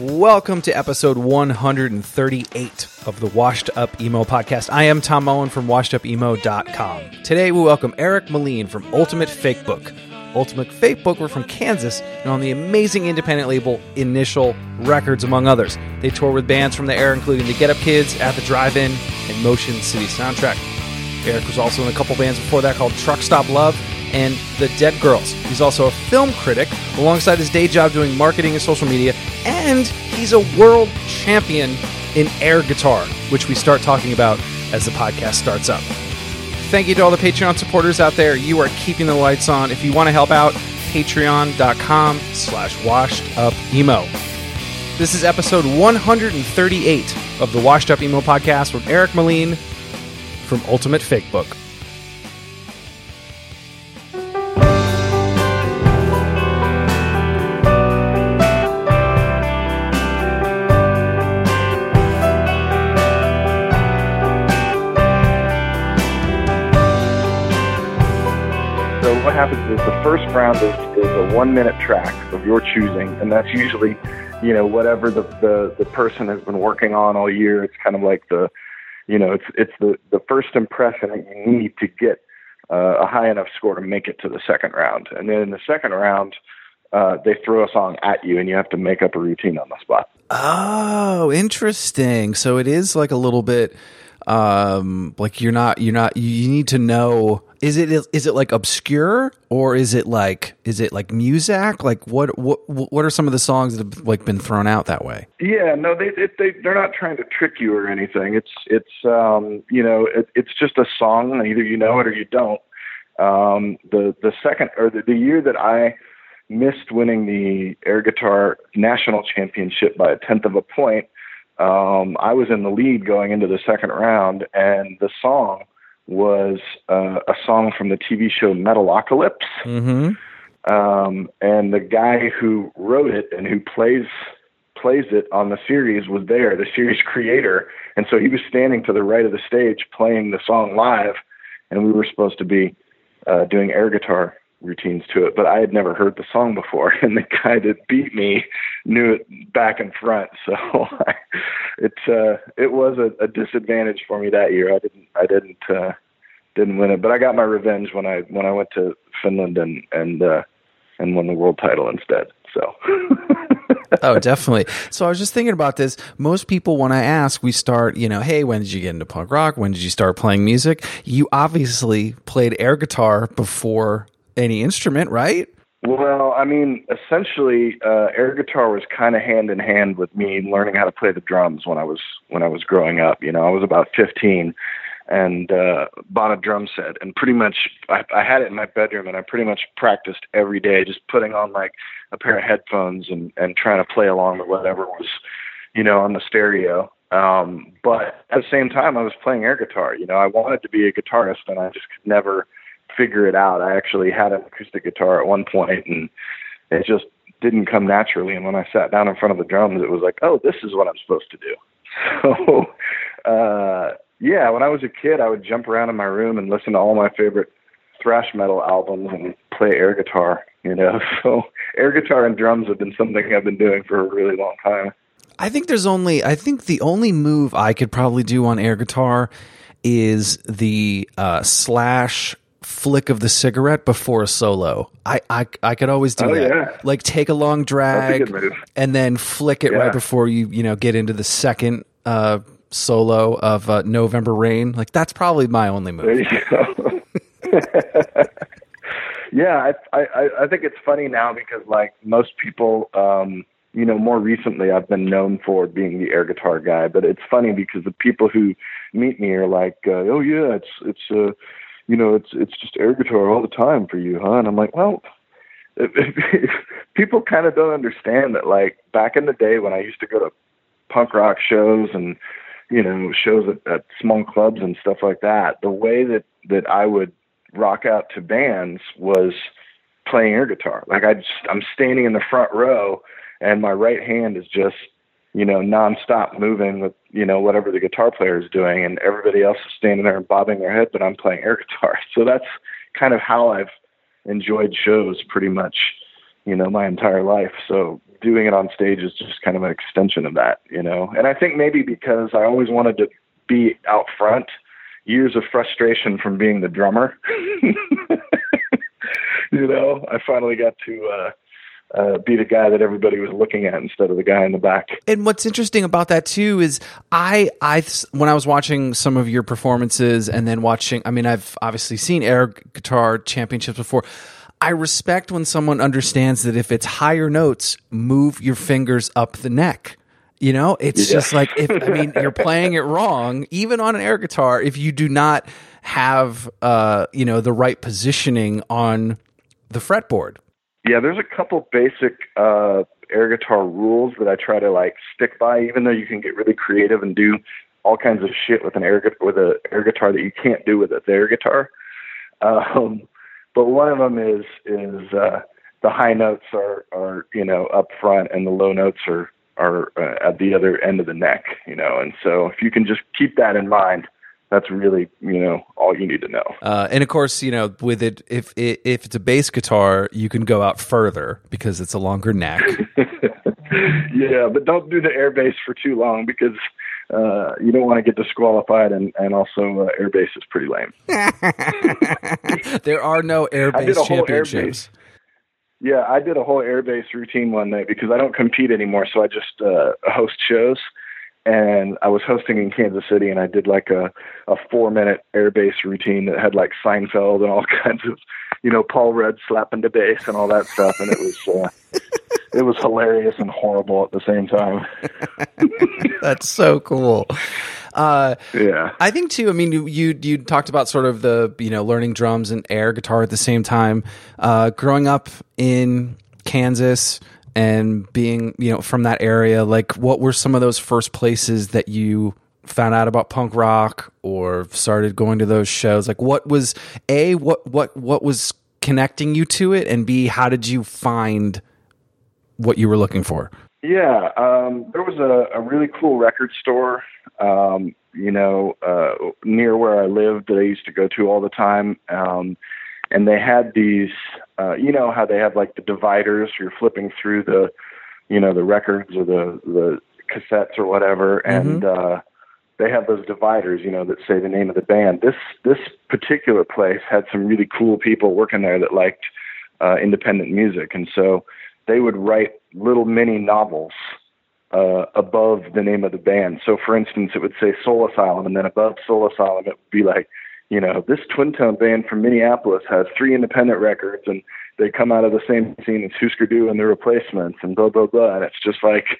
Welcome to episode 138 of the Washed Up Emo podcast. I am Tom Mullen from washedupemo.com. Today we welcome Eric Melin from Ultimate Fake Book. Ultimate Fake Book were from Kansas and on the amazing independent label Initial Records, among others. They tour with bands from the era, including the Get Up Kids, At the Drive-In, and Motion City Soundtrack. Eric was also in a couple bands before that called Truck Stop Love and The Dead Girls. He's also a film critic alongside his day job doing marketing and social media, and he's a world champion in air guitar, which we start talking about as the podcast starts up. Thank you to all the Patreon supporters out there. You are keeping the lights on. If you want to help out, patreon.com slash washed up emo. This is episode 138 of the Washed Up Emo podcast with Eric Melin from Ultimate Fake Book. What happens is the first round is, is a one minute track of your choosing, and that's usually, you know, whatever the, the, the person has been working on all year. It's kind of like the, you know, it's it's the, the first impression that you need to get uh, a high enough score to make it to the second round. And then in the second round, uh, they throw a song at you, and you have to make up a routine on the spot. Oh, interesting. So it is like a little bit um like you're not you're not you need to know is it is it like obscure or is it like is it like music like what what what are some of the songs that have like been thrown out that way Yeah, no, they it, they they're not trying to trick you or anything. It's it's um you know it, it's just a song. Either you know it or you don't. Um, the the second or the, the year that I missed winning the air guitar national championship by a tenth of a point, um, I was in the lead going into the second round, and the song was uh, a song from the TV show Metalocalypse. mm-hmm. Um, and the guy who wrote it and who plays plays it on the series was there, the series creator, and so he was standing to the right of the stage playing the song live, and we were supposed to be uh, doing air guitar routines to it, but I had never heard the song before, and the guy that beat me knew it back and front, so it's uh, it was a, a disadvantage for me that year. I didn't I didn't uh, didn't win it, but I got my revenge when I when I went to Finland and and uh, and won the world title instead. So. oh definitely so i was just thinking about this most people when i ask we start you know hey when did you get into punk rock when did you start playing music you obviously played air guitar before any instrument right Well, I mean, essentially, uh, air guitar was kind of hand in hand with me learning how to play the drums when I was when I was growing up. You know, I was about 15 and uh, bought a drum set, and pretty much I, I had it in my bedroom, and I pretty much practiced every day, just putting on like a pair of headphones and and trying to play along with whatever was, you know, on the stereo. Um, but at the same time, I was playing air guitar. You know, I wanted to be a guitarist, and I just could never figure it out. I actually had an acoustic guitar at one point, and it just didn't come naturally. And when I sat down in front of the drums, it was like, oh, this is what I'm supposed to do. So, uh, yeah, when I was a kid, I would jump around in my room and listen to all my favorite thrash metal albums and play air guitar. You know, so air guitar and drums have been something I've been doing for a really long time. I think there's only I think the only move I could probably do on air guitar is the uh, slash flick of the cigarette before a solo. I I, I could always do Oh, that. yeah. Like take a long drag move. and then flick it right before you you know get into the second uh, solo of uh, November Rain. Like that's probably my only move. There you go. yeah, I, I I think it's funny now because like most people, um, you know, more recently I've been known for being the air guitar guy, but it's funny because the people who meet me are like, uh, oh yeah, it's it's uh, you know, it's it's just air guitar all the time for you, huh? And I'm like, well. people kind of don't understand that like back in the day when I used to go to punk rock shows and you know shows at, at small clubs and stuff like that the way that that i would rock out to bands was playing air guitar like i just i'm standing in the front row and my right hand is just you know nonstop moving with you know whatever the guitar player is doing and everybody else is standing there and bobbing their head but i'm playing air guitar. So that's kind of how i've enjoyed shows pretty much you know my entire life. So doing it on stage is just kind of an extension of that you know? And i think maybe because i always wanted to be out front years of frustration from being the drummer. You know i finally got to uh uh, be the guy that everybody was looking at instead of the guy in the back. And what's interesting about that too is I I when I was watching some of your performances and then watching I mean I've obviously seen air guitar championships before. I respect when someone understands that if it's higher notes, move your fingers up the neck. You know, it's Yeah. just like if I mean you're playing it wrong, even on an air guitar, if you do not have uh, you know, the right positioning on the fretboard. Yeah, there's a couple basic uh, air guitar rules that I try to like stick by, even though you can get really creative and do all kinds of shit with an air with a air guitar that you can't do with a air guitar. Um, but one of them is is uh, the high notes are are you know up front and the low notes are are uh, at the other end of the neck, you know. And so if you can just keep that in mind, that's really you know all you need to know. Uh, and of course, you know, with it, if if it's a bass guitar, you can go out further because it's a longer neck. yeah, but don't do the air bass for too long because uh, you don't want to get disqualified, and and also uh, air bass is pretty lame. there are no air I did bass a whole air championships. Yeah, I did a whole air bass routine one night because I don't compete anymore, so I just uh, host shows. And I was hosting in Kansas City, and I did like a a four minute air bass routine that had like Seinfeld and all kinds of, you know, Paul Rudd slapping the bass and all that stuff, and it was uh, it was hilarious and horrible at the same time. That's so cool. Uh, Yeah. I think too. I mean, you, you you talked about sort of the you know learning drums and air guitar at the same time. Uh, growing up in Kansas and being you know from that area, like what were some of those first places that you found out about punk rock or started going to those shows? Like, what was a what what what was connecting you to it, and b how did you find what you were looking for? Yeah, um, there was a, a really cool record store, um, you know, uh, near where I lived that I used to go to all the time. Um, and they had these, uh, you know, how they have like the dividers. You're flipping through the, you know, the records or the the cassettes or whatever, and uh, they have those dividers, you know, that say the name of the band. This this particular place had some really cool people working there that liked uh, independent music, and so they would write little mini novels uh, above the name of the band. So, for instance, it would say Soul Asylum, and then above Soul Asylum, it would be like, you know, this twin tone band from Minneapolis has three independent records, and they come out of the same scene as Husker Du and the Replacements, and blah blah blah. And it's just like,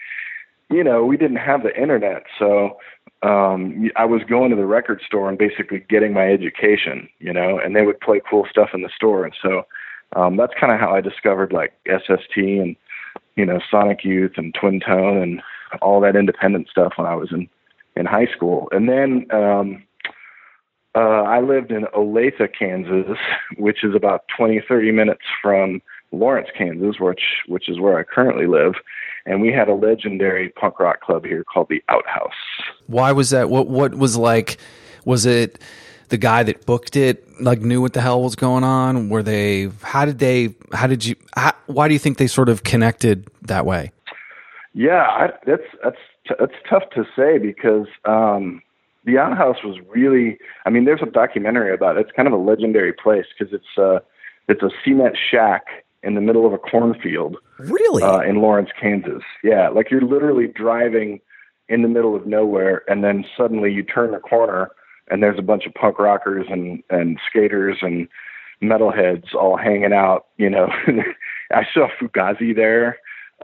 you know, we didn't have the internet, so um, I was going to the record store and basically getting my education, you know, and they would play cool stuff in the store, and so um, that's kind of how I discovered like SST and you know Sonic Youth and Twin Tone and all that independent stuff when I was in in high school. And then um, uh, I lived in Olathe, Kansas, which is about 20, 30 minutes from Lawrence, Kansas, which which is where I currently live. And we had a legendary punk rock club here called the Outhouse. Why was that? What what was like? Was it the guy that booked it like knew what the hell was going on? Were they? How did they? How did you? How, why do you think they sort of connected that way? Yeah, I, that's that's that's tough to say because um, the outhouse was really. I mean, there's a documentary about it. It's kind of a legendary place because it's uh, it's a cement shack in the middle of a cornfield. Really? Uh, in Lawrence, Kansas. Yeah, like you're literally driving in the middle of nowhere, and then suddenly you turn the corner, and there's a bunch of punk rockers and and skaters and metalheads all hanging out. You know, I saw Fugazi there.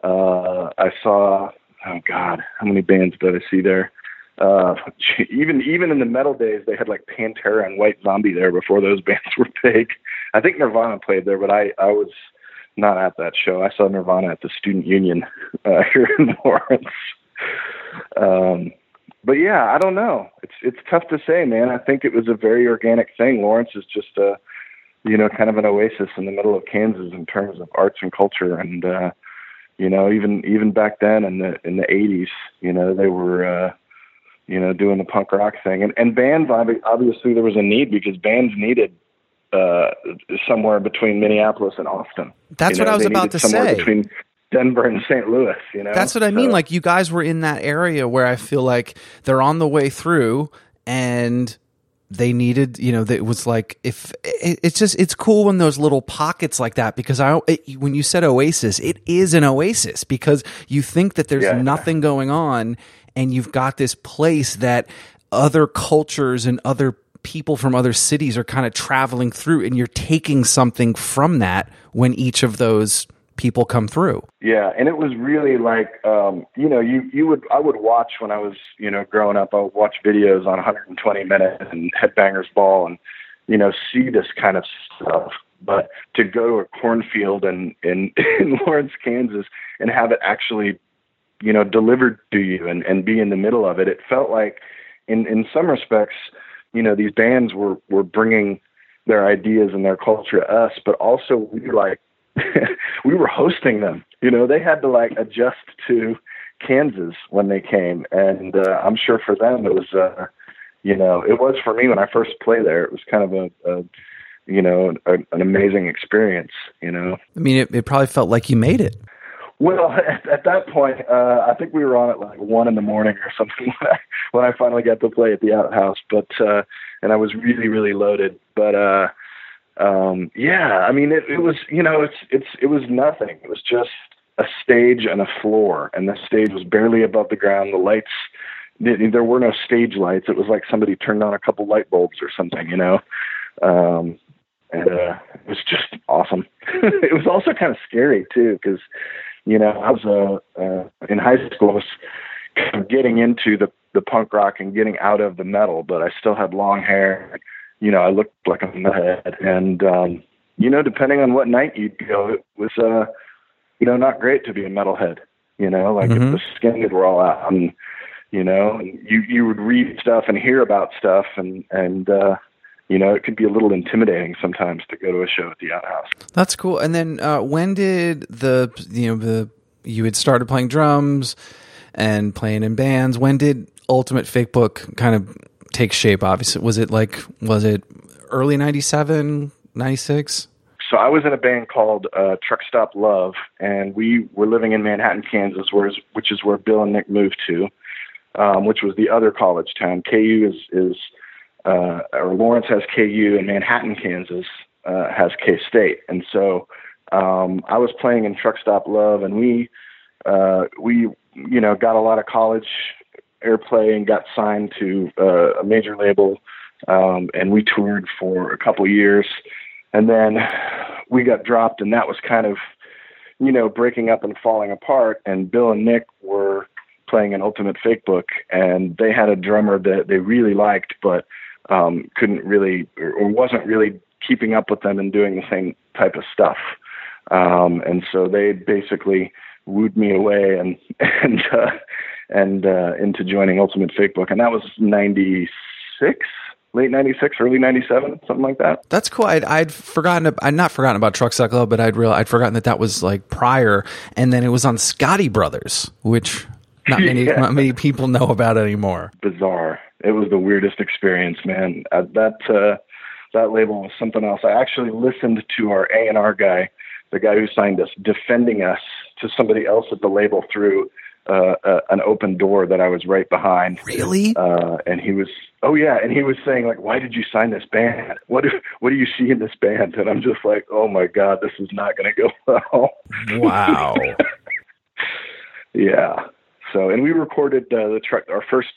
Uh, I saw oh god, how many bands did I see there? Uh, even even in the metal days, they had like Pantera and White Zombie there before those bands were big. I think Nirvana played there, but I I was not at that show. I saw Nirvana at the Student Union uh, here in Lawrence. Um, but yeah, I don't know. It's it's tough to say, man. I think it was a very organic thing. Lawrence is just a you know kind of an oasis in the middle of Kansas in terms of arts and culture, and uh, you know even even back then in the in the 80s, you know they were. uh you know, doing the punk rock thing, and and bands obviously there was a need because bands needed uh, somewhere between Minneapolis and Austin. That's you know, what I was about to say. Between Denver and St. Louis, you know. That's what I so, mean. Like you guys were in that area where I feel like they're on the way through, and they needed, you know, it was like if it, it's just it's cool when those little pockets like that because I it, when you said oasis, it is an oasis because you think that there's Yeah. nothing going on, and you've got this place that other cultures and other people from other cities are kind of traveling through and you're taking something from that when each of those people come through. Yeah, and it was really like um, you know, you you would I would watch when I was you know growing up. I would watch videos on 120 minutes and Headbangers Ball, and you know see this kind of stuff. But to go to a cornfield in in, in Lawrence, Kansas, and have it actually you know delivered to you and and be in the middle of it, it felt like in in some respects, you know, these bands were were bringing their ideas and their culture to us, but also we like we were hosting them. You know, they had to like adjust to Kansas when they came, and uh, I'm sure for them it was, uh, you know, it was for me when I first played there. It was kind of a, a you know, a, an amazing experience. You know, I mean, it, it probably felt like you made it. well, at, at that point, uh, I think we were on at like one in the morning or something when I, when I finally got to play at the outhouse. But uh, and I was really really loaded. But uh, um, yeah, I mean, it, it was you know, it's it's it was nothing. It was just a stage and a floor, and the stage was barely above the ground. The lights, there were no stage lights. It was like somebody turned on a couple light bulbs or something, you know. Um, and uh, it was just awesome. it was also kind of scary too, because you know I was uh, uh, in high school. I was kind of getting into the the punk rock and getting out of the metal, but I still had long hair. You know, I looked like a metalhead, and um, you know, depending on what night you'd go, it was uh, you know not great to be a metalhead. You know, like Mhm. if the skins were all out, and you know, and you you would read stuff and hear about stuff, and and uh, you know, it could be a little intimidating sometimes to go to a show at the outhouse. That's cool. And then uh, when did the you know the you had started playing drums and playing in bands? When did Ultimate Fake Book kind of take shape? Obviously, was it like was it early 97, 96? So I was in a band called uh, Truck Stop Love, and we were living in Manhattan, Kansas, where which is where Bill and Nick moved to, um, which was the other college town. KU is is uh, or Lawrence has KU, and Manhattan, Kansas uh, has K State, and so um, I was playing in Truck Stop Love, and we uh, we you know got a lot of college airplay and got signed to uh, a major label, um, and we toured for a couple years, and then we got dropped, and that was kind of you know breaking up and falling apart. And Bill and Nick were playing an Ultimate Fake Book, and they had a drummer that they really liked, but um, couldn't really or, wasn't really keeping up with them and doing the same type of stuff. Um, and so they basically wooed me away and and uh, and uh, into joining Ultimate Fake Book, and that was '96, late '96, early '97, something like that. That's cool. I'd, I'd forgotten. I'd not forgotten about Truck Stop Love, but I'd real I'd forgotten that that was like prior, and then it was on Scotti Brothers, which not many Yeah. not many people know about anymore. Bizarre. It was the weirdest experience, man. Uh, that uh, that label was something else. I actually listened to our A and R guy, the guy who signed us, defending us to somebody else at the label through uh, uh, an open door that I was right behind. Really? Uh, and he was, oh yeah, and he was saying like, why did you sign this band? What do what do you see in this band? And I'm just like, oh my god, this is not going to go well. Wow. yeah. So, and we recorded uh, the truck, our first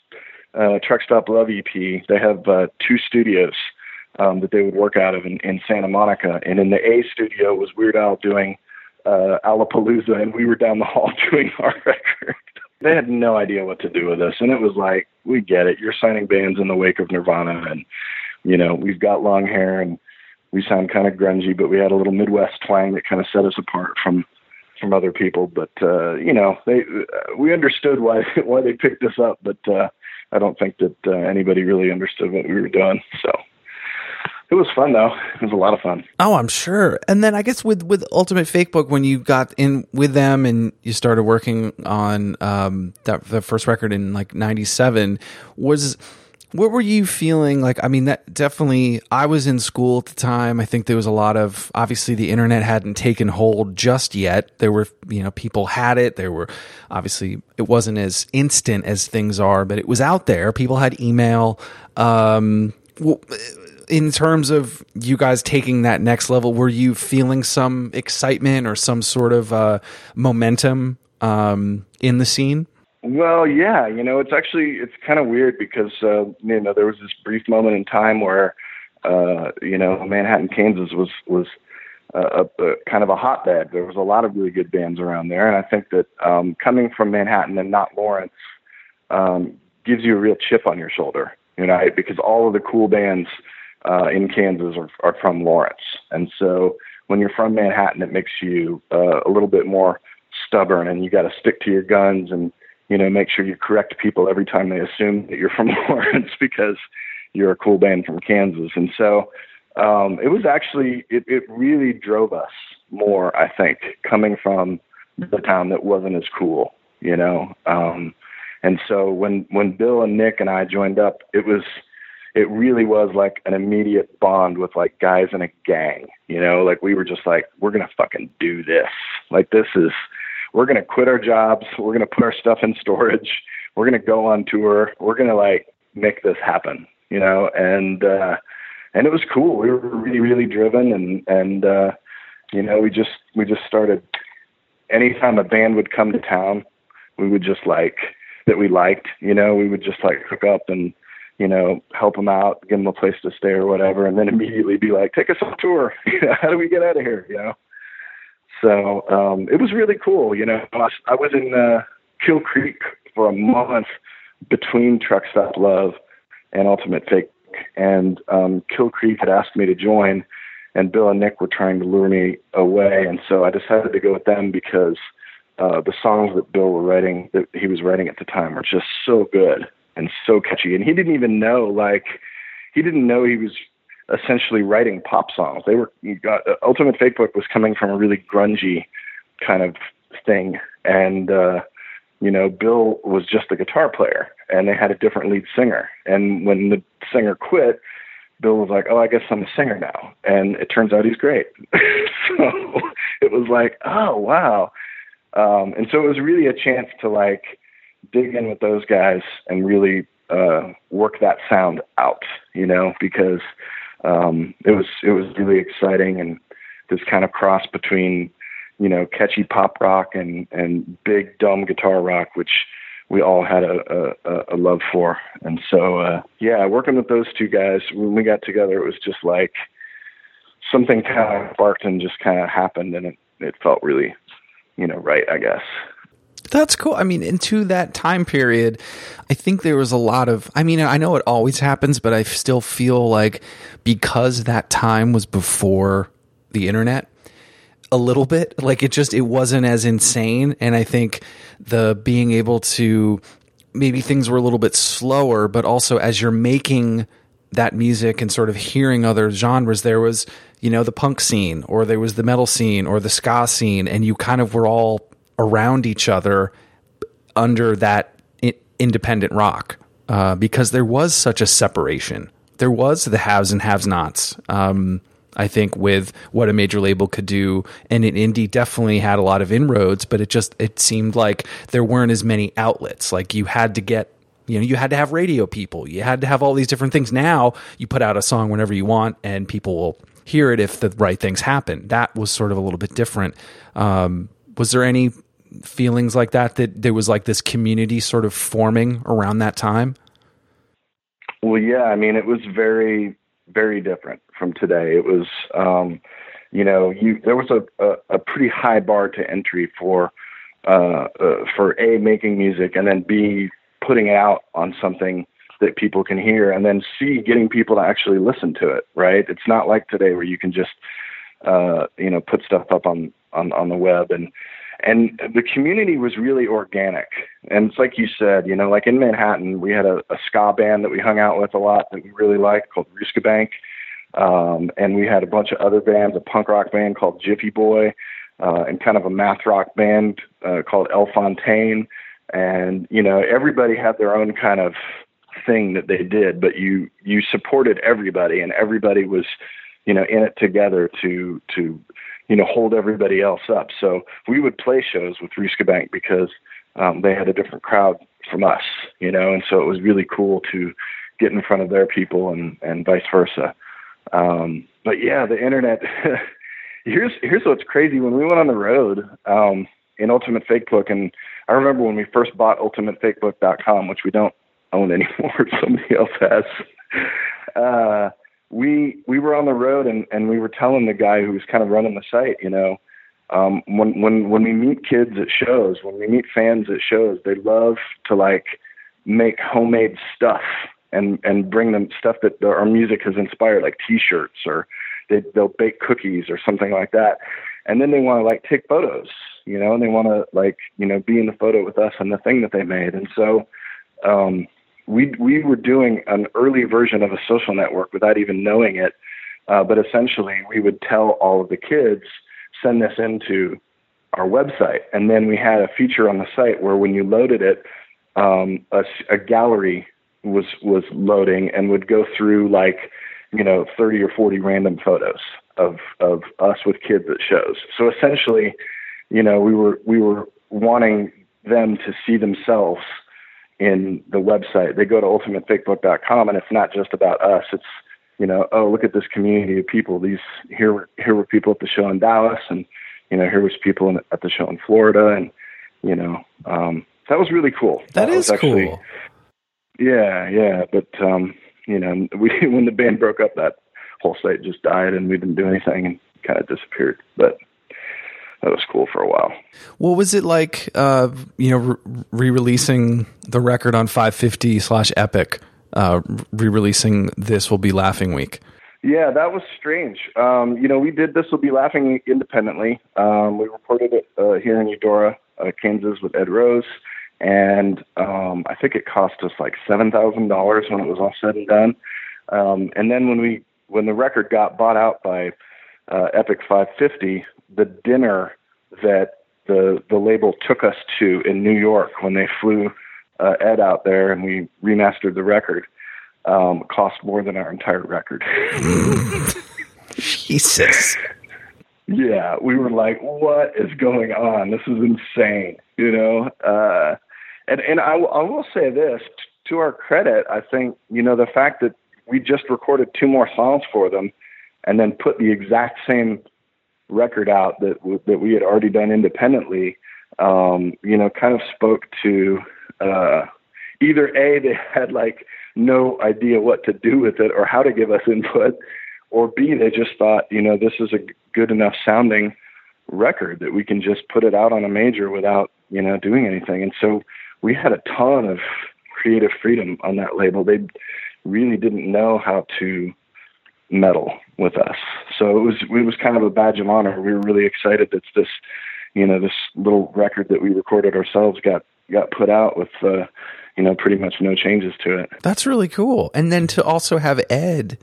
uh, Truck Stop Love EP. They have uh, two studios um, that they would work out of in, in Santa Monica, and in the A studio was Weird Al doing uh, Alapalooza, and we were down the hall doing our record. they had no idea what to do with us, and it was like, we get it. You're signing bands in the wake of Nirvana, and you know we've got long hair, and we sound kind of grungy, but we had a little Midwest twang that kind of set us apart from from other people. But uh, you know, they uh, we understood why why they picked us up, but uh, I don't think that uh, anybody really understood what we were doing. So it was fun though. It was a lot of fun. Oh, I'm sure. And then I guess with with Ultimate Fakebook, when you got in with them and you started working on um, that the first record in like '97, was what were you feeling like? I mean, that definitely. I was in school at the time. I think there was a lot of obviously the internet hadn't taken hold just yet. There were you know people had it. There were obviously it wasn't as instant as things are, but it was out there. People had email. Um, well, in terms of you guys taking that next level, were you feeling some excitement or some sort of uh, momentum um, in the scene? Well, yeah, you know, it's actually it's kind of weird because uh, you know there was this brief moment in time where uh, you know Manhattan, Kansas was was a, a, kind of a hotbed. There was a lot of really good bands around there, and I think that um, coming from Manhattan and not Lawrence um, gives you a real chip on your shoulder, you know, because all of the cool bands uh, in Kansas are, are from Lawrence. And so when you're from Manhattan, it makes you uh, a little bit more stubborn and you got to stick to your guns and, you know, make sure you correct people every time they assume that you're from Lawrence because you're a cool band from Kansas. And so um, it was actually, it, it really drove us more, I think, coming from the town that wasn't as cool, you know. Um, and so when, when Bill and Nick and I joined up, it was, it really was like an immediate bond with like guys in a gang, you know, like we were just like, we're going to fucking do this. Like this is, we're going to quit our jobs. We're going to put our stuff in storage. We're going to go on tour. We're going to like make this happen, you know, and, uh, and it was cool. We were really, really driven and, and, uh, you know, we just, we just started anytime a band would come to town, we would just like, that we liked, you know, we would just like hook up and, you know, help them out, give them a place to stay or whatever, and then immediately be like, take us on tour. How do we get out of here? You know. So um, it was really cool. You know, I was in uh, Kill Creek for a month between Truck Stop Love and Ultimate Fake, and um, Kill Creek had asked me to join, and Bill and Nick were trying to lure me away, and so I decided to go with them because uh, the songs that Bill were writing, that he was writing at the time, were just so good and so catchy. And he didn't even know, like, he didn't know he was essentially writing pop songs. They were got, uh, Ultimate Fakebook was coming from a really grungy kind of thing, and uh, you know, Bill was just a guitar player, and they had a different lead singer. And when the singer quit, Bill was like, "Oh, I guess I'm a singer now," and it turns out he's great. so it was like, "Oh, wow." Um, and so it was really a chance to like dig in with those guys and really uh, work that sound out, you know, because um, it was it was really exciting and this kind of cross between you know catchy pop rock and and big dumb guitar rock, which we all had a, a, a love for. And so uh, yeah, working with those two guys when we got together, it was just like something kind of sparked and just kind of happened, and it it felt really you know right, I guess. That's cool. I mean, into that time period, I think there was a lot of, I mean, I know it always happens, but I still feel like because that time was before the internet, a little bit, like it just, it wasn't as insane. And I think the being able to, maybe things were a little bit slower, but also as you're making that music and sort of hearing other genres, there was, you know, the punk scene or there was the metal scene or the ska scene, and you kind of were all around each other under that independent rock uh, because there was such a separation. There was the haves and have nots. Um, I think with what a major label could do, and an indie definitely had a lot of inroads, but it just it seemed like there weren't as many outlets. Like you had to get you know you had to have radio people you had to have all these different things now you put out a song whenever you want and people will hear it if the right things happen that was sort of a little bit different um, was there any feelings like that that there was like this community sort of forming around that time? Well yeah i mean it was very very different from today. It was um, you know you there was a, a, a pretty high bar to entry for uh, uh, for a making music and then b putting it out on something that people can hear and then c getting people to actually listen to it right? It's not like today where you can just uh, you know put stuff up on on on the web and and the community was really organic. And it's like you said you know like in manhattan we had a, a ska band that we hung out with a lot that we really liked called ruska bank. Um, and we had a bunch of other bands a punk rock band called jiffy boy uh, and kind of a math rock band uh, called el fontaine. And you know everybody had their own kind of thing that they did but you you supported everybody and everybody was you know in it together to to you know hold everybody else up so we would play shows with Ruska Bank because um they had a different crowd from us you know and so it was really cool to get in front of their people and and vice versa um but yeah the internet here's here's what's crazy when we went on the road um in Ultimate Fake Book and I remember when we first bought ultimatefakebook.com, which we don't own anymore, somebody else has. Uh, we we were on the road and and we were telling the guy who was kind of running the site, you know, um, when when when we meet kids at shows, when we meet fans at shows, they love to like make homemade stuff and and bring them stuff that our music has inspired, like T-shirts or they they'll bake cookies or something like that, and then they want to like take photos you know, and they want to like, you know, be in the photo with us and the thing that they made. And so, um, we we were doing an early version of a social network without even knowing it. Uh, but essentially, we would tell all of the kids send this into our website, and then we had a feature on the site where when you loaded it, um, a, a gallery was was loading and would go through like you know 30 or 40 random photos of of us with kids at shows. So essentially, you know, we were we were wanting them to see themselves in the website. They go to ultimatefakebook.com, and it's not just about us. It's you know, oh look at this community of people. These here were here were people at the show in Dallas, and you know here was people in, at the show in Florida, and you know um, that was really cool. that, that is actually, cool. Yeah, yeah, but um, you know, we when the band broke up, that whole site just died, and we didn't do anything and kind of disappeared. But that was cool for a while. What was it like, uh, you know, re-releasing the record on 550 slash Epic, uh, re-releasing This Will Be Laughing Week? Yeah, that was strange. Um, you know, we did This Will Be Laughing independently. Um, we recorded it uh, here in Eudora, uh, Kansas with Ed Rose. And um, I think it cost us like $7,000 when it was all said and done. Um, and then when we when the record got bought out by uh, Epic 550, the dinner that the the label took us to in New York when they flew uh, Ed out there and we remastered the record um, cost more than our entire record. Jesus. Yeah, we were like, "What is going on? This is insane," you know. Uh, and and I, I will say this to our credit, I think you know the fact that we just recorded two more songs for them, and then put the exact same record out that that we had already done independently, um, you know, kind of spoke to uh, either a they had like no idea what to do with it or how to give us input, or b they just thought you know this is a good enough sounding record that we can just put it out on a major without you know doing anything, and so we had a ton of creative freedom on that label. They really didn't know how to meddle with us. So it was it was kind of a badge of honor. We were really excited that this you know this little record that we recorded ourselves got got put out with uh, you know pretty much no changes to it. That's really cool. And then to also have Ed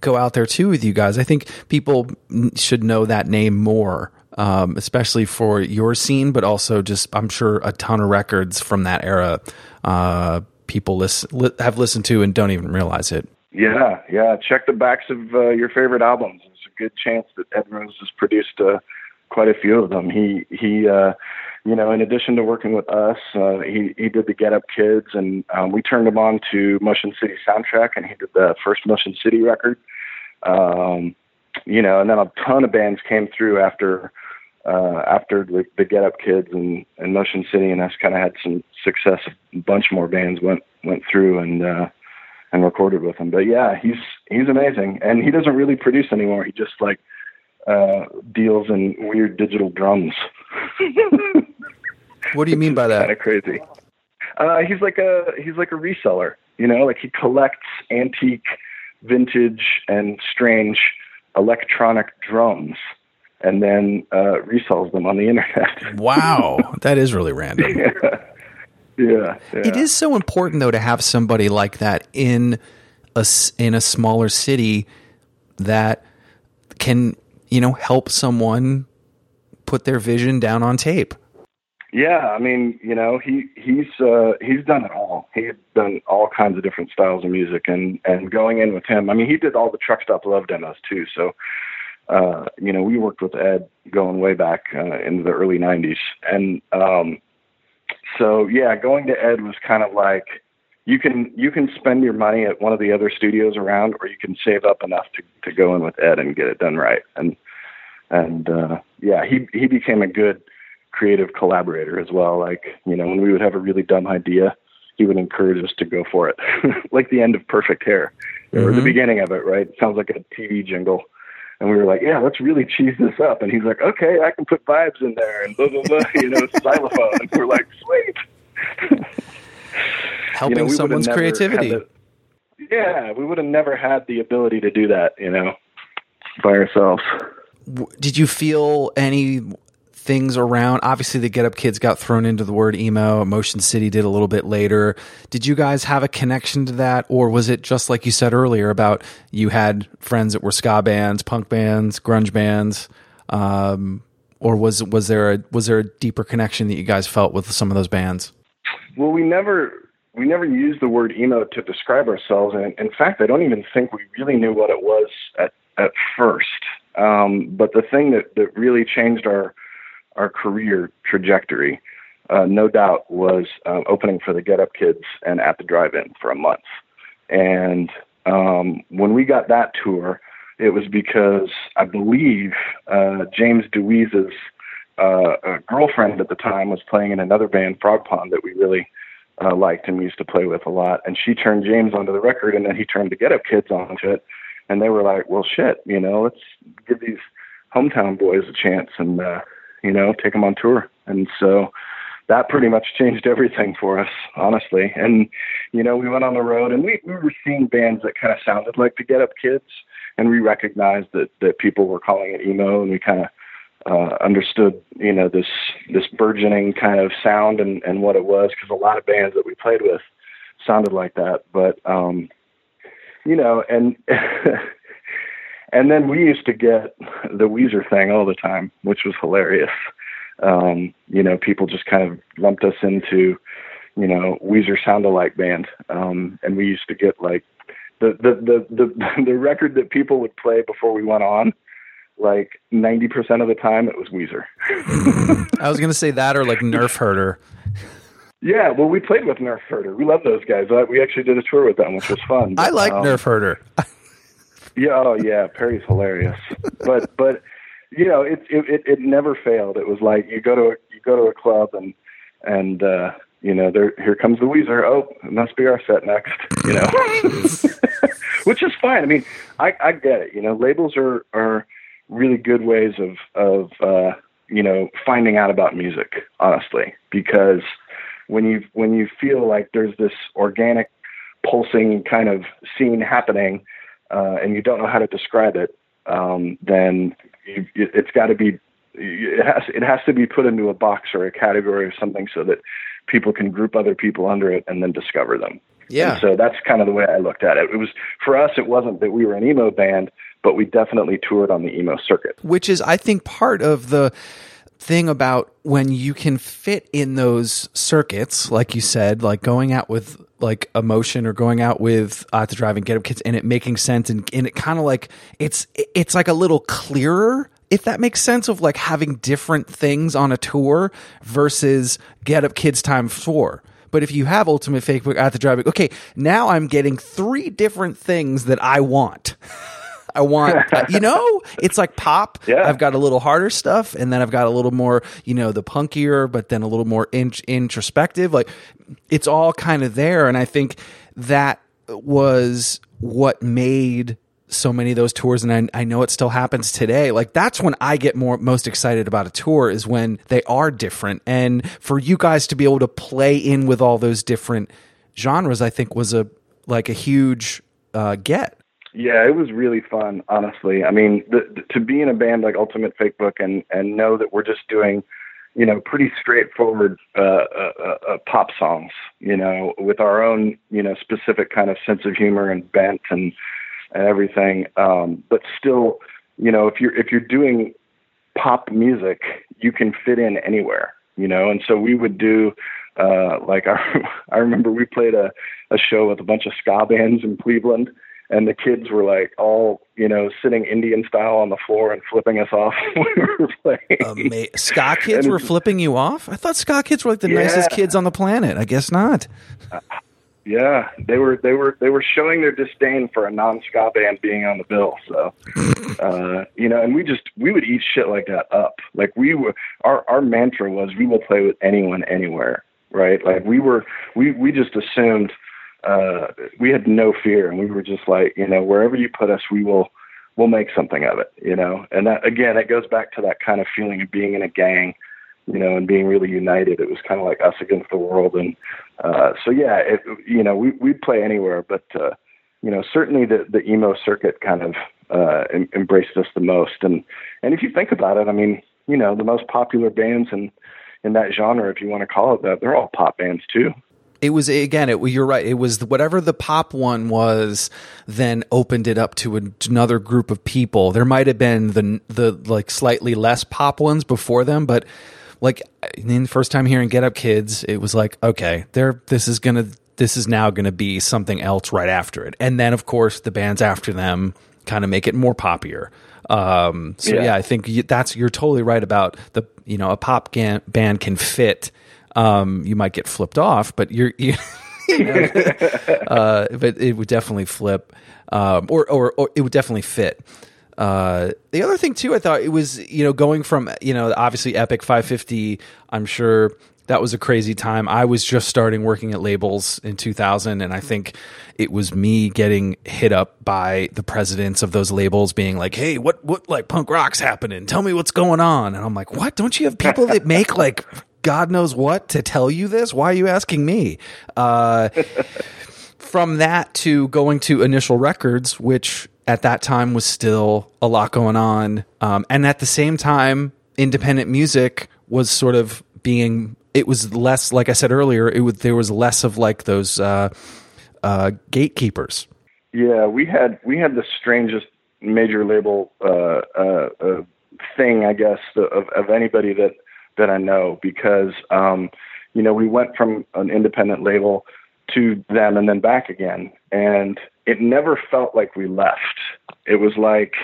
go out there too with you guys. I think people should know that name more. Um, especially for your scene, but also just I'm sure a ton of records from that era uh, people listen, li- have listened to and don't even realize it. Yeah, yeah. Check the backs of uh, your favorite albums. It's a good chance that Ed Rose has produced uh, quite a few of them. He he, uh, you know, in addition to working with us, uh, he he did the Get Up Kids, and um, we turned him on to Motion City soundtrack, and he did the first Motion City record. Um, you know, and then a ton of bands came through after uh, after the, the Get Up Kids and, and Motion City and us kind of had some success. A bunch more bands went went through and uh, and recorded with him. But yeah, he's he's amazing, and he doesn't really produce anymore. He just like uh, deals in weird digital drums. what do you mean by that? Kind of crazy. Uh, he's like a he's like a reseller. You know, like he collects antique, vintage, and strange electronic drums and then uh, resells them on the internet. wow, that is really random. yeah. Yeah. yeah, It is so important though to have somebody like that in a in a smaller city that can you know help someone put their vision down on tape. Yeah, I mean, you know, he he's uh, he's done it all. He's done all kinds of different styles of music, and and going in with him, I mean, he did all the Truck Stop Love demos too. So uh, you know, we worked with Ed going way back uh, into the early '90s, and um, so yeah, going to Ed was kind of like you can you can spend your money at one of the other studios around, or you can save up enough to to go in with Ed and get it done right. And and uh, yeah, he he became a good creative collaborator as well. Like you know, when we would have a really dumb idea, he would encourage us to go for it, like the end of Perfect Hair or mm-hmm. the beginning of it. Right? It sounds like a TV jingle and we were like, yeah, let's really cheese this up. And he's like, okay, I can put vibes in there and blah, blah, blah, you know, xylophone. And we're like, sweet. Helping you know, someone's creativity. The, yeah, we would have never had the ability to do that, you know, by ourselves. Did you feel any things around. Obviously, the Get Up Kids got thrown into the word emo. Motion City did a little bit later. Did you guys have a connection to that, or was it just like you said earlier about you had friends that were ska bands, punk bands, grunge bands, um, or was was there a was there a deeper connection that you guys felt with some of those bands? Well, we never we never used the word emo to describe ourselves, and in fact, I don't even think we really knew what it was at at first. Um, but the thing that that really changed our our career trajectory, uh, no doubt, was uh, opening for the Get Up Kids and at the Drive-In for a month. And um, when we got that tour, it was because I believe uh, James Dewees's uh, girlfriend at the time was playing in another band, Frog Pond, that we really uh, liked and we used to play with a lot. And she turned James onto the record, and then he turned the Get Up Kids onto it. And they were like, "Well, shit, you know, let's give these hometown boys a chance." And uh, you know, take them on tour. And so that pretty much changed everything for us, honestly. And, you know, we went on the road and we, we were seeing bands that kind of sounded like the Get Up Kids. And we recognized that, that people were calling it emo and we kind of uh, understood, you know, this, this burgeoning kind of sound and, and what it was because a lot of bands that we played with sounded like that. But, um, you know, and And then we used to get the Weezer thing all the time, which was hilarious. Um, you know, people just kind of lumped us into, you know, Weezer sound alike band. Um, and we used to get like the, the, the, the, the record that people would play before we went on, like 90% of the time it was Weezer. I was going to say that or like Nerf Herder. Yeah, well, we played with Nerf Herder. We love those guys. We actually did a tour with them, which was fun. I like um, Nerf Herder. Yeah, oh yeah, Perry's hilarious. but but you know, it, it it never failed. It was like you go to a, you go to a club and and uh, you know, there here comes the Weezer. Oh, it must be our set next. You know, which is fine. I mean, I I get it. You know, labels are are really good ways of of uh, you know finding out about music. Honestly, because when you when you feel like there's this organic pulsing kind of scene happening uh, and you don't know how to describe it, um, then you, it's got to be it has it has to be put into a box or a category or something so that people can group other people under it and then discover them. Yeah. And so that's kind of the way I looked at it. It was for us. It wasn't that we were an emo band, but we definitely toured on the emo circuit, which is, I think, part of the thing about when you can fit in those circuits, like you said, like going out with like emotion or going out with uh, to drive and get up kids and it making sense and, and it kind of like it's it's like a little clearer if that makes sense of like having different things on a tour versus get up kids time four. But if you have ultimate fake book at the Drive-In okay now i'm getting three different things that i want I want, uh, you know, it's like pop. Yeah. I've got a little harder stuff, and then I've got a little more, you know, the punkier, but then a little more in- introspective. Like it's all kind of there, and I think that was what made so many of those tours and I, I know it still happens today like that's when i get more most excited about a tour is when they are different and for you guys to be able to play in with all those different genres i think was a like a huge uh, get Yeah, it was really fun, honestly. I mean, the, the, to be in a band like Ultimate Fake Book and and know that we're just doing, you know, pretty straightforward uh, uh, uh, uh, pop songs, you know, with our own, you know, specific kind of sense of humor and bent and and everything. Um, but still, you know, if you're if you're doing pop music, you can fit in anywhere, you know. And so we would do, uh, like I I remember we played a a show with a bunch of ska bands in Cleveland and the kids were like all you know sitting Indian style on the floor and flipping us off when we were playing. Ama- ska kids were flipping you off? I thought ska kids were like the nicest kids on the planet. I guess not. Yeah, they were they were they were showing their disdain for a non ska band being on the bill. So, uh, you know, and we just we would eat shit like that up. Like we were our our mantra was we will play with anyone anywhere, right? Like we were we we just assumed uh, we had no fear, and we were just like, you know, wherever you put us, we will we'll make something of it, you know. And that again, it goes back to that kind of feeling of being in a gang you know, and being really united. It was kind of like us against the world. And uh, so, yeah, it, you know, we, we'd play anywhere, but, uh, you know, certainly the, the emo circuit kind of uh, em- embraced us the most. And, and if you think about it, I mean, you know, the most popular bands in, in that genre, if you want to call it that, they're all pop bands too. It was again. It you're right. It was whatever the pop one was. Then opened it up to another group of people. There might have been the the like slightly less pop ones before them, but like in the first time hearing Get Up Kids, it was like okay, there. This is gonna. This is now gonna be something else right after it, and then of course the bands after them kind of make it more popular. Um, so yeah. Yeah. I think that's you're totally right about the you know a pop gan- band can fit. Um, you might get flipped off, but you're you, you know, uh, but it would definitely flip, um, or, or or it would definitely fit. Uh, the other thing too, I thought it was you know going from you know obviously Epic 550. I'm sure that was a crazy time. I was just starting working at labels in 2000, and I think it was me getting hit up by the presidents of those labels, being like, "Hey, what what like punk rock's happening? Tell me what's going on." And I'm like, "What? Don't you have people that make like God knows what to tell you this? Why are you asking me?" Uh, from that to going to initial records which at that time was still a lot going on um, and at the same time independent music was sort of being it was less like i said earlier it was there was less of like those uh, uh, gatekeepers Yeah, we had we had the strangest major label uh, uh, uh, thing, I guess, of, of anybody that that I know because um, you know we went from an independent label to them and then back again, and it never felt like we left. It was like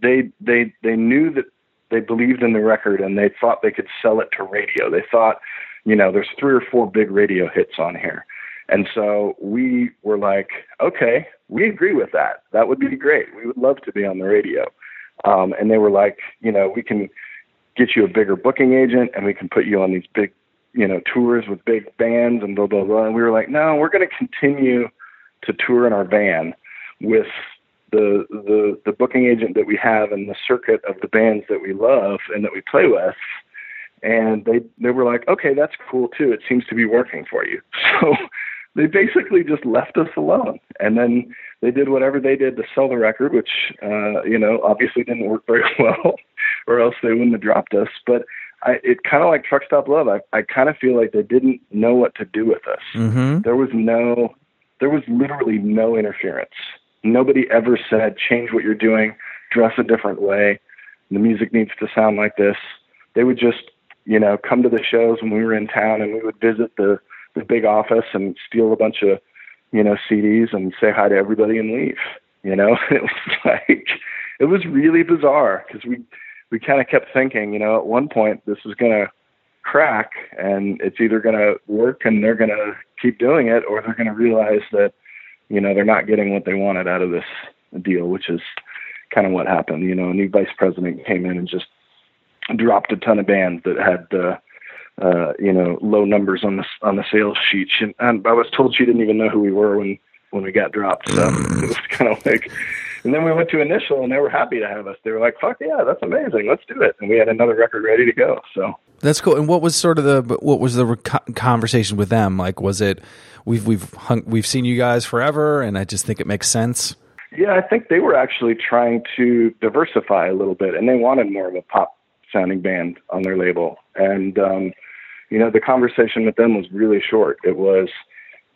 they they they knew that they believed in the record and they thought they could sell it to radio. They thought, you know, there's three or four big radio hits on here. And so we were like, okay, we agree with that. That would be great. We would love to be on the radio. Um, and they were like, you know, we can get you a bigger booking agent and we can put you on these big, you know, tours with big bands and blah, blah, blah. And we were like, no, we're going to continue to tour in our van with the, the, the booking agent that we have and the circuit of the bands that we love and that we play with and they they were like, okay, that's cool too. It seems to be working for you. So they basically just left us alone, and then they did whatever they did to sell the record, which uh, you know obviously didn't work very well, or else they wouldn't have dropped us. But I, it kind of like Truck Stop Love. I I kind of feel like they didn't know what to do with us. mm-hmm. There was no, there was literally no interference. Nobody ever said change what you're doing, dress a different way. The music needs to sound like this. They would just, you know, come to the shows when we were in town, and we would visit the the big office and steal a bunch of you know CDs and say hi to everybody and leave. You know, it was like it was really bizarre because we we kind of kept thinking, you know, at one point this is to crack and it's either to work and they're to keep doing it or they're to realize that you know they're not getting what they wanted out of this deal, which is kind of what happened. You know, a new vice president came in and just dropped a ton of bands that had uh, uh, you know low numbers on the on the sales sheet. She, and I was told she didn't even know who we were when when we got dropped. So it was kind of like. And then we went to initial, and they were happy to have us. They were like, "Fuck yeah, that's amazing, let's do it!" And we had another record ready to go. So that's cool. And what was sort of the what was the conversation with them like? Was it we've we've hung, we've seen you guys forever, and I just think it makes sense. Yeah, I think they were actually trying to diversify a little bit, and they wanted more of a pop sounding band on their label. And um, you know, the conversation with them was really short. It was,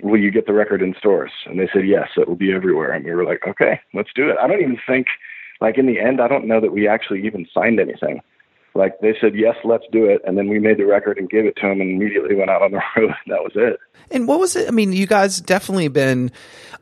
"Will you get the record in stores?" And they said, "Yes, it will be everywhere." And we were like, "Okay, let's do it." I don't even think, like in the end, I don't know that we actually even signed anything. Like they said, "Yes, let's do it," and then we made the record and gave it to them, and immediately went out on the road. that was it. And what was it? I mean, you guys definitely been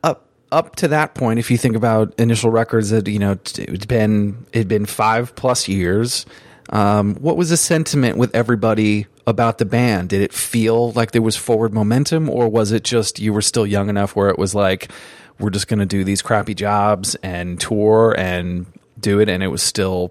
up up to that point. If you think about initial records, that you know it's been it'd been five plus years. Um, what was the sentiment with everybody about the band? Did it feel like there was forward momentum, or was it just you were still young enough where it was like, we're just going to do these crappy jobs and tour and do it, and it was still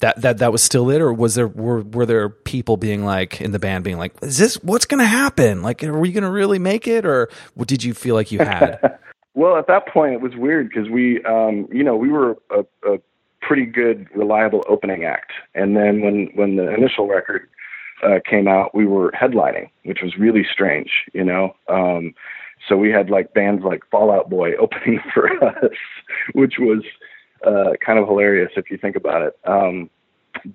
that that that was still it, or was there were were there people being like in the band being like, is this what's going to happen? Like, are we going to really make it, or what did you feel like you had? well, at that point, it was weird because we, um, you know, we were a, a pretty good, reliable opening act, and then when when the initial record uh, came out, we were headlining, which was really strange, you know. Um, so we had like bands like Fall Out Boy opening for us, which was uh, kind of hilarious if you think about it. Um,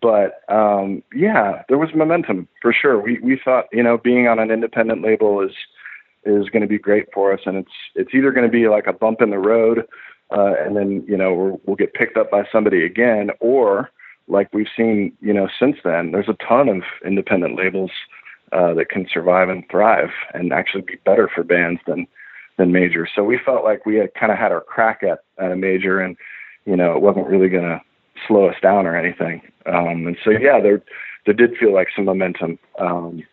but um, yeah, there was momentum for sure. We we thought you know being on an independent label is is going to be great for us, and it's it's either going to be like a bump in the road, uh, and then you know we will get picked up by somebody again, or like we've seen, you know, since then, there's a ton of independent labels uh, that can survive and thrive and actually be better for bands than than major. So we felt like we had kind of had our crack at, at a major, and you know, it wasn't really going to slow us down or anything. Um, and so yeah, there there did feel like some momentum, um,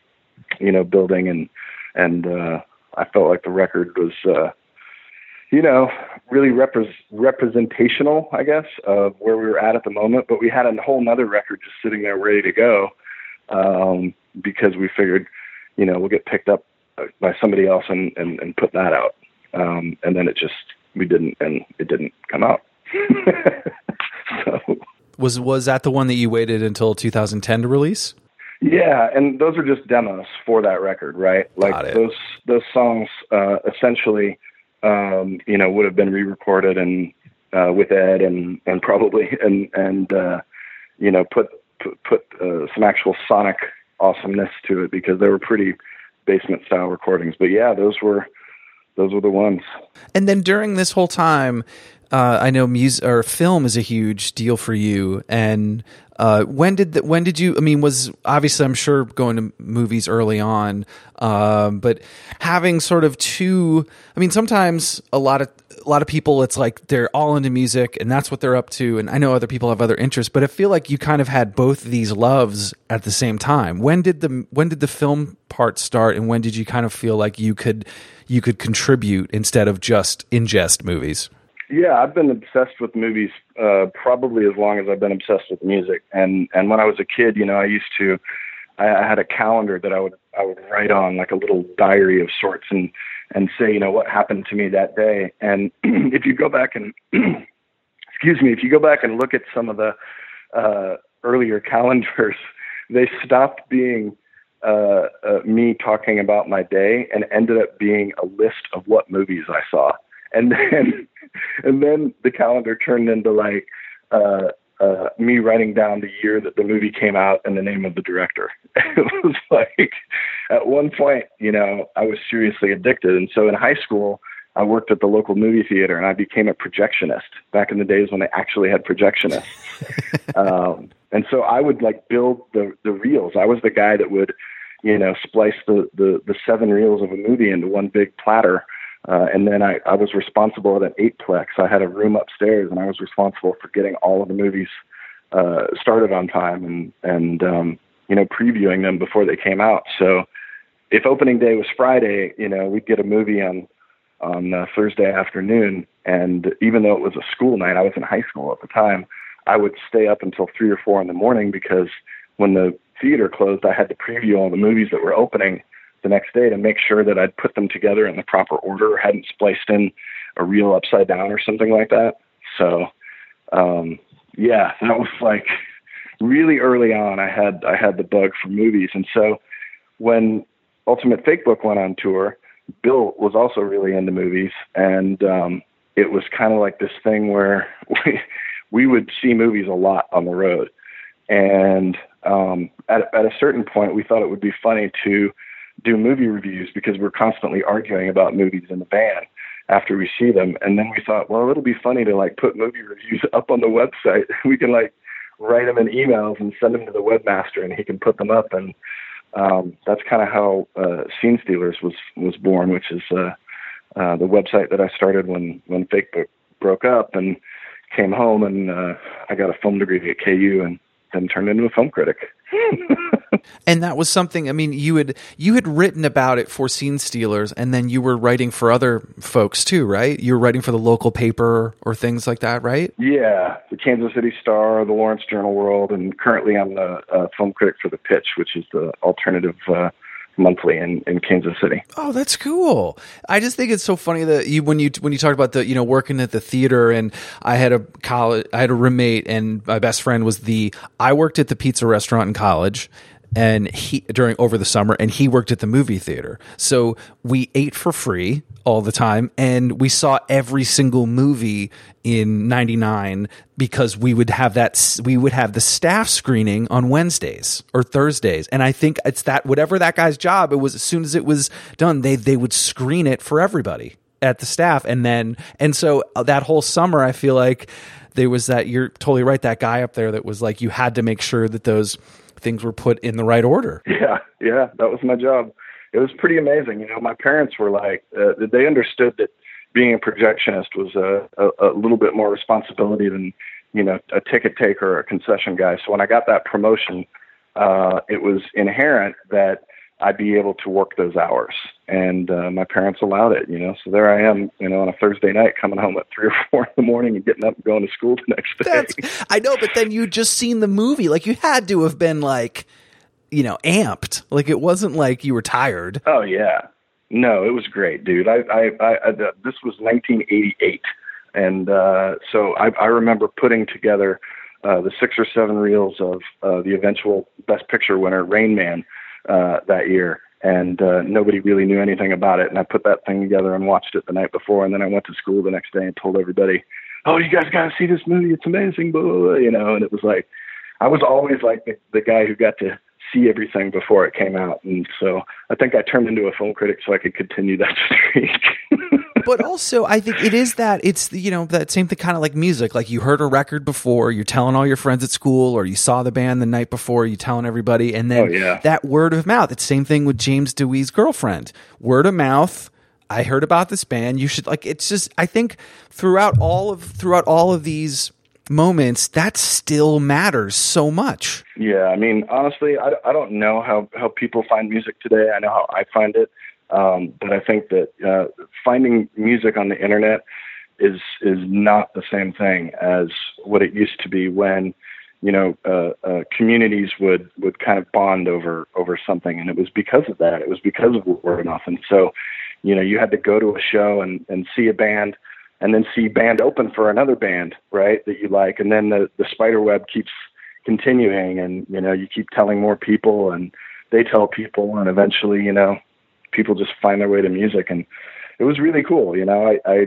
you know, building, and and uh, I felt like the record was. Uh, you know, really repre- representational, I guess, of where we were at at the moment. But we had a whole nother record just sitting there ready to go um, because we figured, you know, we'll get picked up by somebody else and, and, and put that out. Um, and then it just, we didn't, and it didn't come out. so. Was was that the one that you waited until 2010 to release? Yeah, and those are just demos for that record, right? Like those those songs uh, essentially um, you know, would have been re-recorded and uh, with Ed and and probably and and uh, you know put put, put uh, some actual sonic awesomeness to it because they were pretty basement style recordings. But yeah, those were those were the ones. And then during this whole time, uh, I know music or film is a huge deal for you. And uh, when did the, when did you? I mean, was obviously I'm sure going to movies early on, um, but having sort of two. I mean, sometimes a lot of a lot of people, it's like they're all into music and that's what they're up to. And I know other people have other interests, but I feel like you kind of had both these loves at the same time. When did the when did the film part start, and when did you kind of feel like you could you could contribute instead of just ingest movies? Yeah, I've been obsessed with movies uh, probably as long as I've been obsessed with music. And and when I was a kid, you know, I used to, I, I had a calendar that I would I would write on like a little diary of sorts and and say, you know, what happened to me that day. And if you go back and excuse me, if you go back and look at some of the uh, earlier calendars, they stopped being uh, uh, me talking about my day and ended up being a list of what movies I saw and then and then the calendar turned into like uh uh me writing down the year that the movie came out and the name of the director. It was like at one point you know i was seriously addicted. And so in high school i worked at the local movie theater and i became a projectionist back in the days when they actually had projectionists. Um and so i would like build the the reels. I was the guy that would you know, splice the, the, the seven reels of a movie into one big platter. Uh, and then I, I was responsible at an eightplex. I had a room upstairs and I was responsible for getting all of the movies, uh, started on time and, and, um, you know, previewing them before they came out. So if opening day was Friday, you know, we'd get a movie on, on uh, Thursday afternoon. And even though it was a school night, I was in high school at the time. I would stay up until three or four in the morning because when the theater closed, I had to preview all the movies that were opening the next day to make sure that I'd put them together in the proper order, hadn't spliced in a reel upside down or something like that. So, um, yeah, that was like really early on. I had I had the bug for movies, and so when Ultimate Fake Book went on tour, Bill was also really into movies, and um, it was kind of like this thing where we we would see movies a lot on the road, and um, at at a certain point, we thought it would be funny to do movie reviews because we're constantly arguing about movies in the van after we see them, and then we thought, well, it'll be funny to like put movie reviews up on the website. we can like write them in emails and send them to the webmaster, and he can put them up and um, that's kind of how uh, Scene Stealers was was born, which is uh, uh, the website that I started when when Fake Book broke up and came home, and uh, I got a film degree at KU, and then turned into a film critic. and that was something. I mean, you had you had written about it for Scene Stealers, and then you were writing for other folks too, right? You were writing for the local paper or things like that, right? Yeah, the Kansas City Star, the Lawrence Journal World, and currently I'm the uh, film critic for the Pitch, which is the alternative. Uh, monthly in, in Kansas City. Oh, that's cool. I just think it's so funny that you when you when you talked about the you know working at the theater and I had a college I had a roommate and my best friend was the I worked at the pizza restaurant in college and he during over the summer and he worked at the movie theater. So we ate for free all the time and we saw every single movie in 99 because we would have that we would have the staff screening on Wednesdays or Thursdays. And I think it's that whatever that guy's job it was as soon as it was done they they would screen it for everybody at the staff. And then and so uh, that whole summer I feel like there was that you're totally right that guy up there that was like you had to make sure that those things were put in the right order. Yeah, yeah, that was my job. It was pretty amazing. You know, my parents were like, uh, they understood that being a projectionist was a, a, a little bit more responsibility than, you know, a ticket taker or a concession guy. So when I got that promotion, uh, it was inherent that I'd be able to work those hours. And uh, my parents allowed it, you know. So there I am, you know, on a Thursday night, coming home at three or four in the morning and getting up and going to school the next day. That's, I know, but then you just seen the movie, like you had to have been like, you know, amped. Like it wasn't like you were tired. Oh yeah, no, it was great, dude. I, I, I, I this was 1988, and uh, so I, I remember putting together uh, the six or seven reels of uh, the eventual Best Picture winner, Rain Man uh, that year, and uh, nobody really knew anything about it. And I put that thing together and watched it the night before, and then I went to school the next day and told everybody, "Oh, you guys got to see this movie! It's amazing!" Blah, blah, blah, you know. And it was like I was always like the, the guy who got to see everything before it came out, and so I think I turned into a film critic so I could continue that streak. but also I think it is that it's you know that same thing kind of like music like you heard a record before you're telling all your friends at school or you saw the band the night before you're telling everybody and then oh, yeah. that word of mouth it's same thing with James Dewees's girlfriend word of mouth I heard about this band you should like it's just I think throughout all of throughout all of these moments that still matters so much yeah I mean honestly I, I don't know how how people find music today I know how I find it um, but I think that uh, finding music on the internet is is not the same thing as what it used to be when you know uh, uh, communities would would kind of bond over over something, and it was because of that. It was because of word of mouth, and so you know you had to go to a show and and see a band. And then see band open for another band, right? That you like, and then the the spider web keeps continuing, and you know you keep telling more people, and they tell people, and eventually, you know, people just find their way to music, and it was really cool. You know, I I,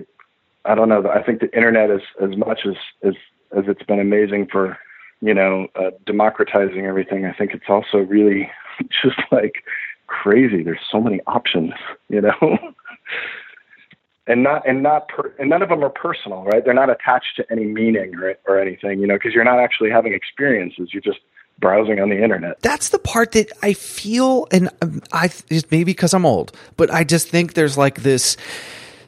I don't know. I think the internet is as much as as as it's been amazing for you know uh, democratizing everything. I think it's also really just like crazy. There's so many options. You know. and not and not per, and none of them are personal, right? They're not attached to any meaning or or anything, you know, because you're not actually having experiences. You're just browsing on the internet. That's the part that I feel, and um, I it's maybe because I'm old, but I just think there's like this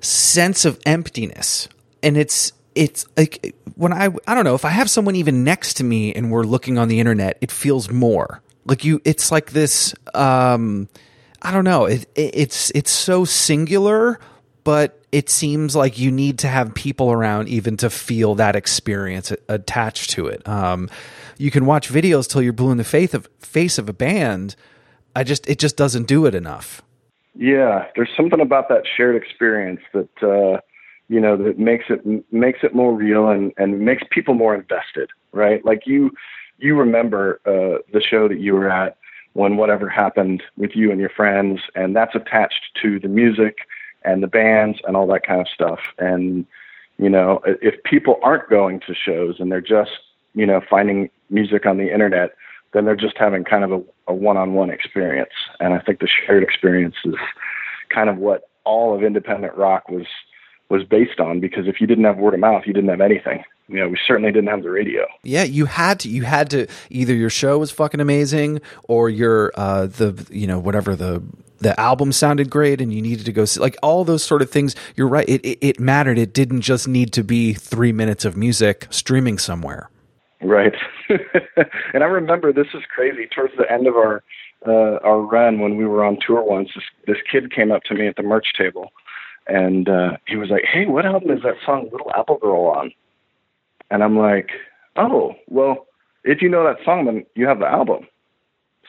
sense of emptiness, and it's it's like when I I don't know if I have someone even next to me and we're looking on the internet, it feels more like you. It's like this. Um, I don't know. It, it, it's it's so singular, but it seems like you need to have people around even to feel that experience attached to it. Um, you can watch videos till you're blue in the face of face of a band. I just it just doesn't do it enough. Yeah, there's something about that shared experience that uh, you know that makes it makes it more real and and makes people more invested, right? Like you you remember uh, the show that you were at when whatever happened with you and your friends, and that's attached to the music and the bands and all that kind of stuff. And you know, if people aren't going to shows and they're just you know finding music on the internet, then they're just having kind of a, a one-on-one experience. And I think the shared experience is kind of what all of independent rock was was based on because if you didn't have word of mouth, you didn't have anything. You know, we certainly didn't have the radio. Yeah, you had to. You had to either your show was fucking amazing, or your uh, the you know whatever the the album sounded great, and you needed to go see like all those sort of things. You're right. It, it, it mattered. It didn't just need to be three minutes of music streaming somewhere. Right. and I remember this is crazy. Towards the end of our uh, our run, when we were on tour once, this, this kid came up to me at the merch table and uh, he was like, "Hey, what album is that song Little Apple Girl on?" And I'm like, "Oh, well, if you know that song, then you have the album,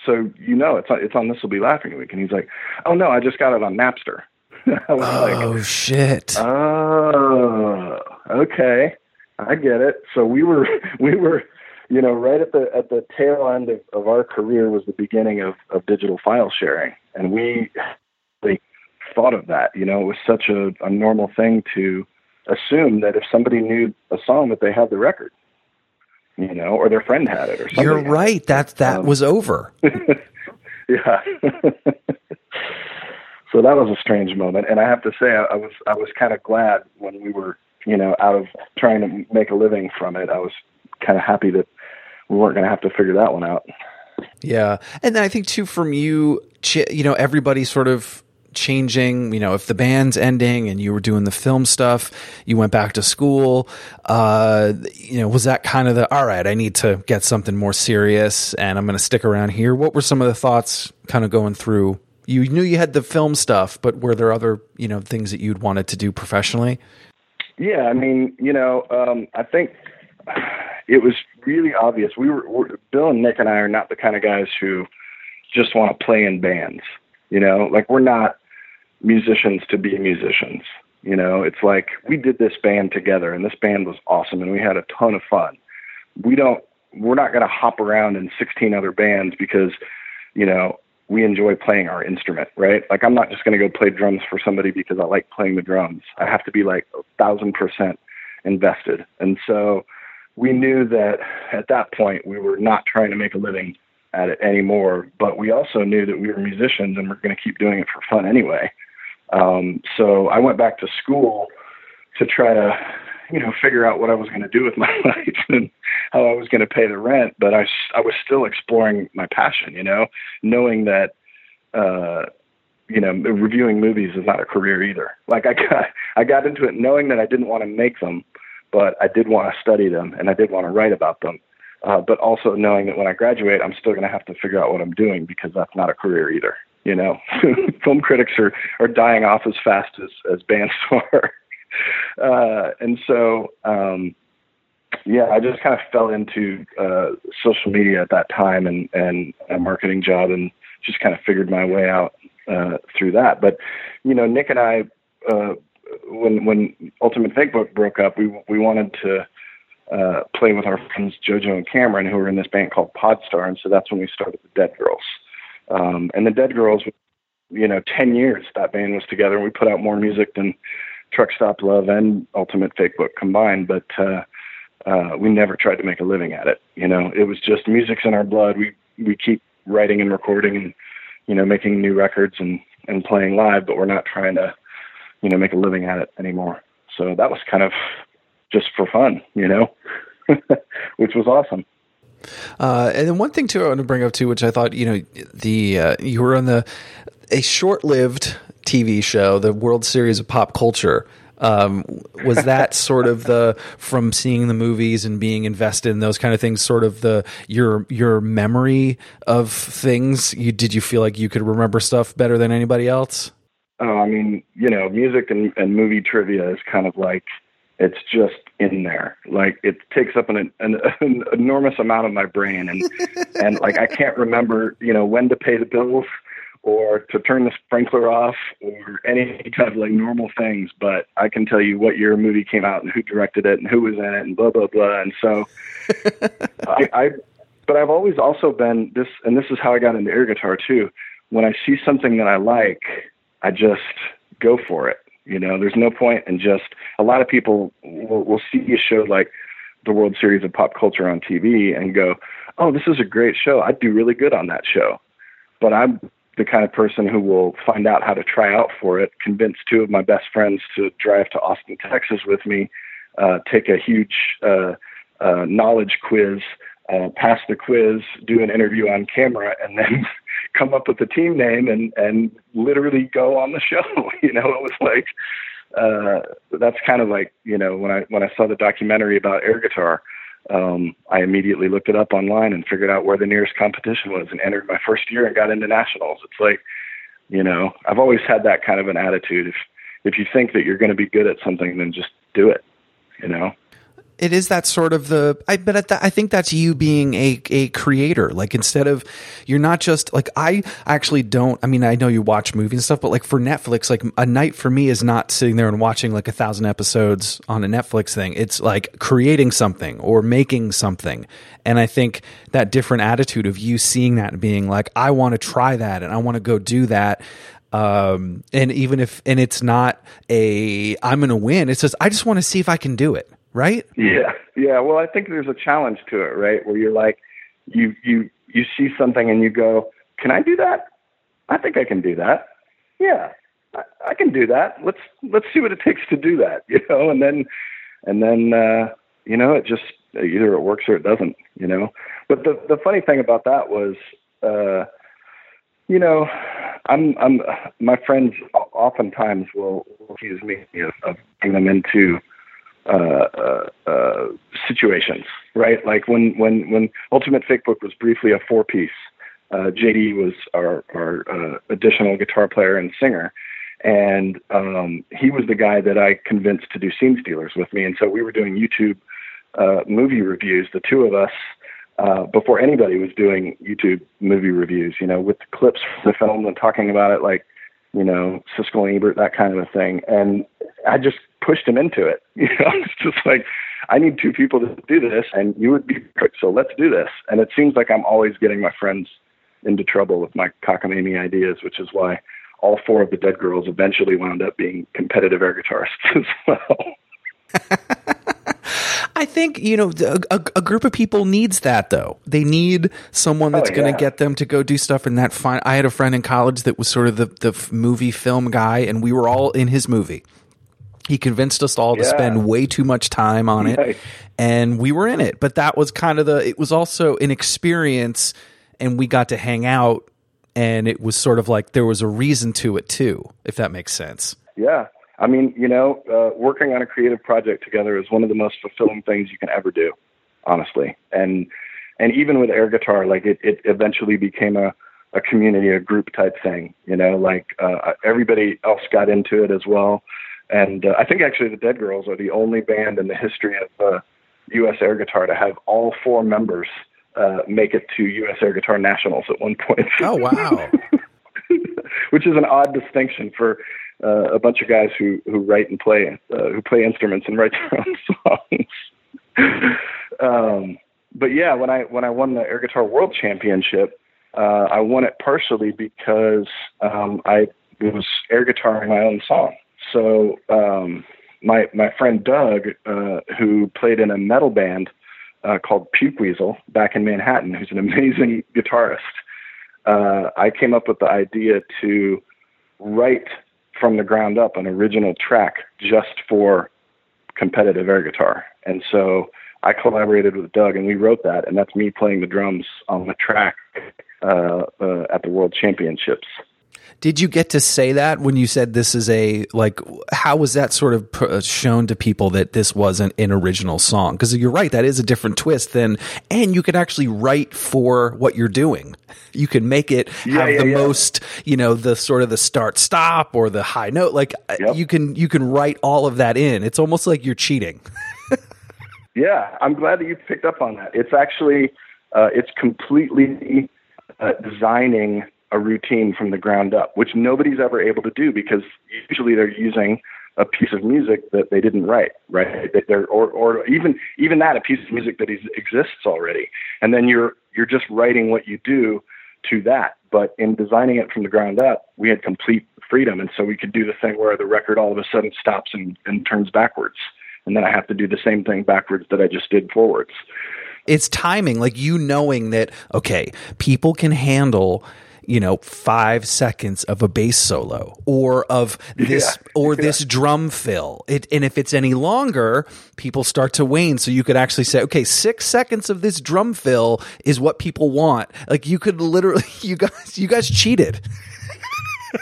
so you know it's on, it's on This Will Be Laughing Week." And he's like, "Oh no, I just got it on Napster." I was oh like, shit! Oh, okay, I get it. So we were we were you know, right at the at the tail end of, of our career was the beginning of, of digital file sharing, and we thought of that. You know, it was such a, a normal thing to assume that if somebody knew a song that they had the record, you know, or their friend had it or something. You're right. That that um, was over. yeah. so that was a strange moment, and I have to say, I, I was I was kind of glad when we were, you know, out of trying to make a living from it. I was kind of happy that we weren't going to have to figure that one out. Yeah, and then I think too, from you, you know, everybody sort of changing? You know, if the band's ending and you were doing the film stuff, you went back to school. Uh, you know, was that kind of the all right? I need to get something more serious, and I'm going to stick around here. What were some of the thoughts kind of going through? You knew you had the film stuff, but were there other you know things that you'd wanted to do professionally? Yeah, I mean, you know, um, I think it was really obvious. We were, we're, Bill and Nick and I are not the kind of guys who just want to play in bands. You know, like we're not musicians to be musicians. You know, it's like we did this band together and this band was awesome and we had a ton of fun. We don't we're not going to hop around in 16 other bands because, you know, we enjoy playing our instrument, right? Like I'm not just going to go play drums for somebody because I like playing the drums. I have to be like a thousand percent invested. And so we knew that at that point we were not trying to make a living at it anymore, but we also knew that we were musicians and we're going to keep doing it for fun anyway. Um, so I went back to school to try to, you know, figure out what I was going to do with my life and how I was going to pay the rent. But I, I was still exploring my passion, you know, knowing that, uh, you know, reviewing movies is not a career either. Like I got, I got into it knowing that I didn't want to make them, but I did want to study them and I did want to write about them. Uh, but also knowing that when I graduate, I'm still going to have to figure out what I'm doing because that's not a career either you know, film critics are, are dying off as fast as, as bands are. uh, and so, um, yeah, I just kind of fell into uh, social media at that time and, and a marketing job and just kind of figured my way out uh, through that. But, you know, Nick and I, uh, when, when Ultimate Fake Book broke up, we, we wanted to uh, play with our friends JoJo and Cameron, who were in this band called Podstar. And so that's when we started the Dead Girls. Um, and the Dead Girls, you know, 10 years that band was together and we put out more music than Truck Stop Love and Ultimate Fake Book combined. But, uh, uh, we never tried to make a living at it. You know, it was just music's in our blood. We, we keep writing and recording and, you know, making new records and, and playing live, but we're not trying to, you know, make a living at it anymore. So that was kind of just for fun, you know, which was awesome. Uh, and then one thing too, I want to bring up too, which I thought you know the uh, you were on the a short-lived TV show, the World Series of Pop Culture. Um, was that sort of the from seeing the movies and being invested in those kind of things, sort of the your your memory of things? You did you feel like you could remember stuff better than anybody else? Oh, I mean, you know, music and, and movie trivia is kind of like it's just in there. Like it takes up an, an, an enormous amount of my brain, and and like I can't remember, you know, when to pay the bills or to turn the sprinkler off or any kind of like normal things. But I can tell you what year a movie came out and who directed it and who was in it and blah blah blah. And so I, I, but I've always also been this, and this is how I got into air guitar too. When I see something that I like, I just go for it you know, there's no point in just a lot of people will, will see a show like the World Series of Pop Culture on TV and go, "Oh, this is a great show. I'd do really good on that show." But I'm the kind of person who will find out how to try out for it, convince two of my best friends to drive to Austin, Texas with me, uh, take a huge uh, uh, knowledge quiz, uh, pass the quiz, do an interview on camera, and then come up with a team name and and literally go on the show. you know, it was like uh, that's kind of like you know when I when I saw the documentary about air guitar. Um, I immediately looked it up online and figured out where the nearest competition was and entered my first year and got into nationals. It's like, you know, I've always had that kind of an attitude. If if you think that you're going to be good at something, then just do it. You know it is that sort of the I but I think that's you being a a creator. Like instead of you're not just like I actually don't. I mean, I know you watch movies and stuff, but like for Netflix, like a night for me is not sitting there and watching like a thousand episodes on a Netflix thing. It's like creating something or making something. And I think that different attitude of you seeing that and being like, I want to try that and I want to go do that um and even if and it's not a i'm gonna win it's just i just want to see if i can do it right? Yeah, yeah. Well, I think there's a challenge to it, right? Where you're like, you you you see something and you go, "Can I do that? I think I can do that. Yeah, I, I can do that. Let's let's see what it takes to do that, you know." And then and then uh, you know, it just either it works or it doesn't, you know. But the the funny thing about that was. uh you know, I'm I'm my friends oftentimes will accuse me of, of bringing them into uh, uh, uh, situations, right? Like when when when Ultimate Fake Book was briefly a four piece. Uh, JD was our our uh, additional guitar player and singer, and um, he was the guy that I convinced to do Scene Stealers with me. And so we were doing YouTube uh, movie reviews, the two of us, uh, before anybody was doing YouTube movie reviews. You know, with clips from the film and talking about it, like you know Siskel and Ebert, that kind of a thing. And I just pushed him into it. You know, it's just like, I need two people to do this, and you would be. So let's do this. And it seems like I'm always getting my friends into trouble with my cockamamie ideas, which is why all four of the Dead Girls eventually wound up being competitive air guitarists as well. I think you know a, a, group of people needs that though. They need someone that's oh, going to get them to go do stuff in that fine. I had a friend in college that was sort of the the movie film guy, and we were all in his movie. He convinced us all yeah. to spend way too much time on it, and we were in it. But that was kind of the. It was also an experience, and we got to hang out, and it was sort of like there was a reason to it too, if that makes sense. Yeah, I mean, you know, uh, working on a creative project together is one of the most fulfilling things you can ever do, honestly. And and even with air guitar, like it, it eventually became a a community, a group type thing. You know, like uh, everybody else got into it as well. And uh, I think actually the Dead Girls are the only band in the history of uh, U.S. air guitar to have all four members uh, make it to U.S. air guitar nationals at one point. Oh wow! Which is an odd distinction for uh, a bunch of guys who who write and play uh, who play instruments and write their own songs. um, but yeah, when I when I won the air guitar world championship, uh, I won it partially because um, I was air guitaring my own song. So um, my my friend Doug, uh, who played in a metal band uh, called Puke Weasel back in Manhattan, who's an amazing guitarist, uh, I came up with the idea to write from the ground up an original track just for competitive air guitar. And so I collaborated with Doug and we wrote that, and that's me playing the drums on the track uh, uh, at the World Championships. Did you get to say that when you said this is a like? How was that sort of uh, shown to people that this wasn't an original song? Because you're right, that is a different twist than, and you can actually write for what you're doing. You can make it Yeah, have yeah, the yeah. most, you know, the sort of the start stop or the high note. Like uh, Yep. you can you can write all of that in. It's almost like you're cheating. Yeah, I'm glad that you picked up on that. It's actually uh, it's completely uh, designing a routine from the ground up, which nobody's ever able to do because usually they're using a piece of music that they didn't write, right? That they're, or or even even that a piece of music that is, exists already, and then you're you're just writing what you do to that. But in designing it from the ground up, we had complete freedom, and so we could do the thing where the record all of a sudden stops and, and turns backwards, and then I have to do the same thing backwards that I just did forwards. it's timing like you knowing that okay people can handle you know five seconds of a bass solo or of this Yeah. or this drum fill it and if it's any longer people start to wane so you could actually say okay six seconds of this drum fill is what people want like you could literally you guys you guys cheated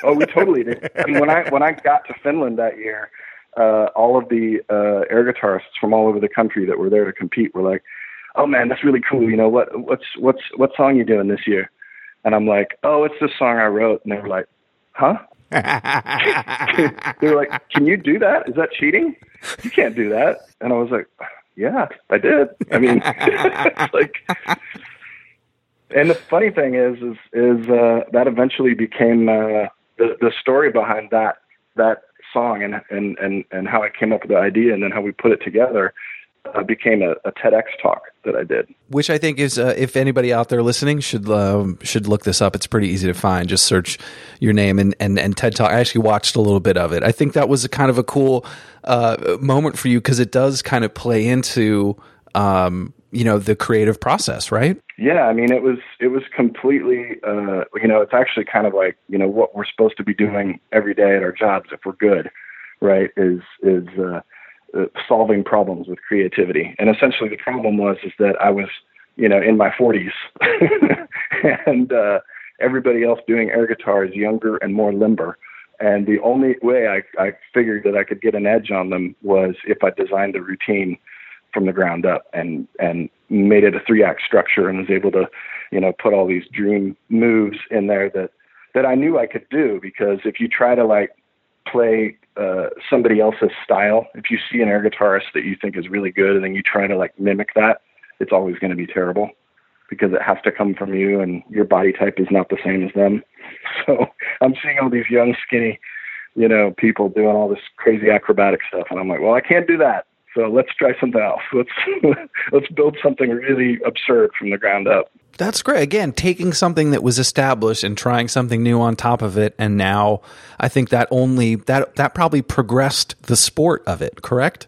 oh, we totally did. And when I when I got to Finland that year, uh, all of the uh, air guitarists from all over the country that were there to compete were like, "Oh man, that's really cool. You know what what's what's what song you doing this year?" And I'm like, "Oh, it's this song I wrote." And they were like, "Huh?" they were like, "Can you do that? Is that cheating? You can't do that." And I was like, "Yeah, I did. I mean, like." And the funny thing is, is, is uh, that eventually became uh, the the story behind that that song and and and and how I came up with the idea and then how we put it together uh, became a, a TEDx talk that I did. which I think is, uh, if anybody out there listening should um, should look this up. It's pretty easy to find. Just search your name and, and, and TED Talk. I actually watched a little bit of it. I think that was a kind of a cool uh, moment for you because it does kind of play into um, you know the creative process, right? Yeah, I mean, it was it was completely, uh, you know, it's actually kind of like you know what we're supposed to be doing every day at our jobs if we're good, right? Is is uh, solving problems with creativity, and essentially the problem was is that I was, you know, in my 40s, and uh, everybody else doing air guitar is younger and more limber. And the only way I, I figured that I could get an edge on them was if I designed the routine from the ground up and and made it a three act structure and was able to you know put all these dream moves in there that that I knew I could do. Because if you try to like play uh, somebody else's style. If you see an air guitarist that you think is really good and then you try to like mimic that it's always going to be terrible because it has to come from you and your body type is not the same as them. So I'm seeing all these young skinny you know people doing all this crazy acrobatic stuff and I'm like well I can't do that so let's try something else. Let's let's build something really absurd from the ground up. That's great. Again, taking something that was established and trying something new on top of it, and now I think that only that that probably progressed the sport of it. Correct?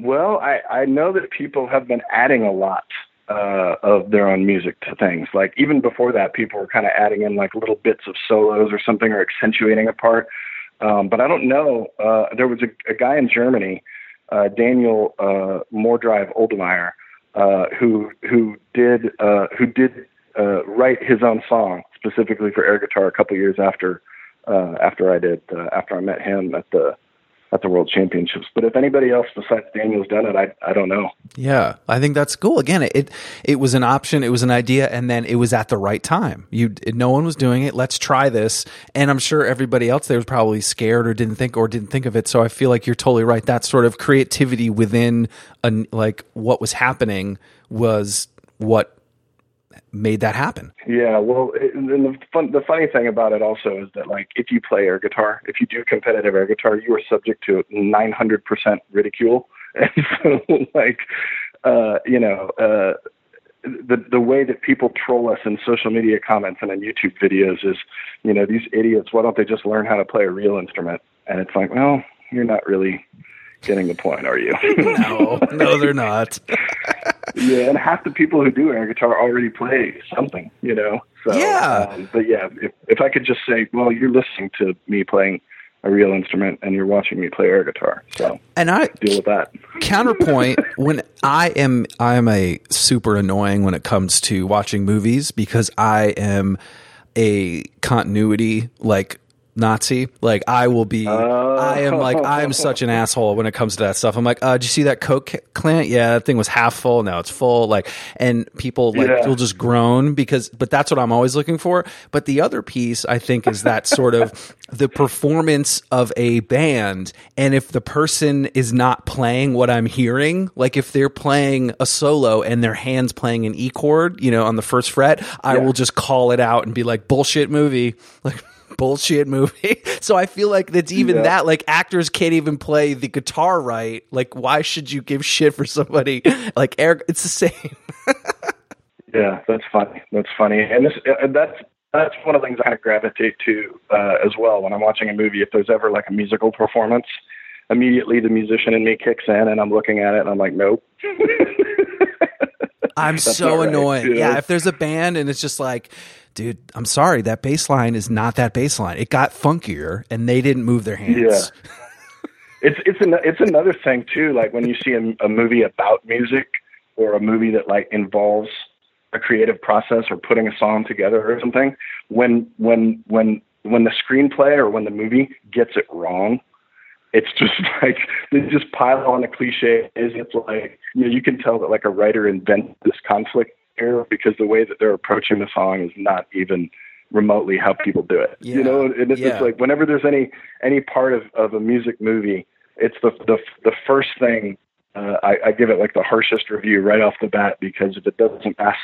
Well, I I know that people have been adding a lot uh, of their own music to things. Like even before that, people were kind of adding in like little bits of solos or something or accentuating a part. Um, but I don't know. Uh, there was a, a guy in Germany, uh, Daniel uh, Mordrive Oldemeyer, uh, who who did uh, who did uh, write his own song specifically for air guitar a couple years after uh, after I did uh, after I met him at the at the World Championships. But if anybody else besides Daniel's done it, I I don't know. Yeah, I think that's cool. Again, it it was an option, it was an idea, and then it was at the right time. You, no one was doing it. Let's try this, and I'm sure everybody else there was probably scared or didn't think or didn't think of it. So I feel like you're totally right. That sort of creativity within a, like what was happening was what made that happen. Yeah, well, and the fun, the funny thing about it also is that like if you play air guitar, if you do competitive air guitar, you are subject to 900% ridicule, and so like, uh, you know, uh, the the way that people troll us in social media comments and in YouTube videos is, you know, these idiots. Why don't they just learn how to play a real instrument? And it's like, well, you're not really getting the point, are you? No, no, they're not. yeah, and half the people who do air guitar already play something, you know. So Yeah. Um, but yeah, if if I could just say, well, you're listening to me playing a real instrument and you're watching me play air guitar. So and I deal with that. Counterpoint: When I am, I am a super annoying when it comes to watching movies because I am a continuity like Nazi. Like I will be, Oh. I am like I am such an asshole when it comes to that stuff. I'm like, uh, did you see that Coke plant? Yeah, that thing was half full. Now it's full. Like, and people like Yeah. will just groan because, but that's what I'm always looking for. But the other piece I think is that sort of the performance of a band, and if the person is not playing what I'm hearing, like if they're playing a solo and their hands playing an E chord, you know, on the first fret, I will just call it out and be like, bullshit movie. Like, bullshit movie. So I feel like that's even Yeah. that. Like actors can't even play the guitar right. Like why should you give shit for somebody like Eric? It's the same. Yeah, that's funny. That's funny, and this uh, that's that's one of the things I gravitate to uh, as well when I'm watching a movie. If there's ever like a musical performance, immediately the musician in me kicks in, and I'm looking at it, and I'm like, nope. I'm That's so right, you know? Yeah, if there's a band and it's just like, dude, I'm sorry, that bass line is not that bass line. It got funkier and they didn't move their hands. Yeah. It's it's an, it's another thing too. Like when you see a, a movie about music or a movie that like involves a creative process or putting a song together or something. When when when when the screenplay or when the movie gets it wrong, it's just like they just pile on the cliches. It's like you know you can tell that like a writer invented this conflict here because the way that they're approaching the song is not even remotely how people do it. Yeah. You know, and it's Yeah. just like whenever there's any any part of, of a music movie, it's the the the first thing uh, I, I give it like the harshest review right off the bat because if it doesn't pass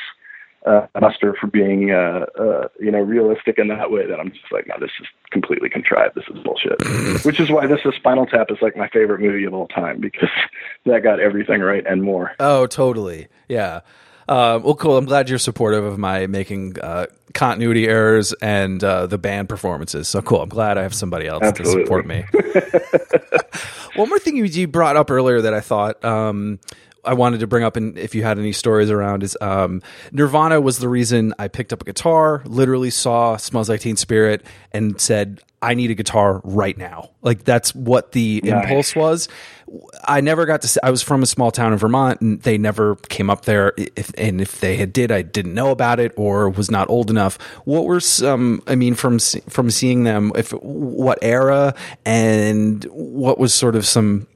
uh, muster for being uh, uh, you know realistic in that way, that I'm just like, no, this is completely contrived. This is bullshit. Which is why this is Spinal Tap is like my favorite movie of all time because that got everything right and more. Oh, totally. Yeah. Uh, well, cool. I'm glad you're supportive of my making uh, continuity errors and uh, the band performances. So cool. I'm glad I have somebody else Absolutely. to support me. One more thing you, you brought up earlier that I thought um, I wanted to bring up, and if you had any stories around, is um, Nirvana was the reason I picked up a guitar. Literally saw "Smells Like Teen Spirit" and said, "I need a guitar right now." Like that's what the Nice. impulse was. I never got to. See, I was from a small town in Vermont, and they never came up there. If and if they had did, I didn't know about it or was not old enough. What were some? I mean, from from seeing them, if what era and what was sort of some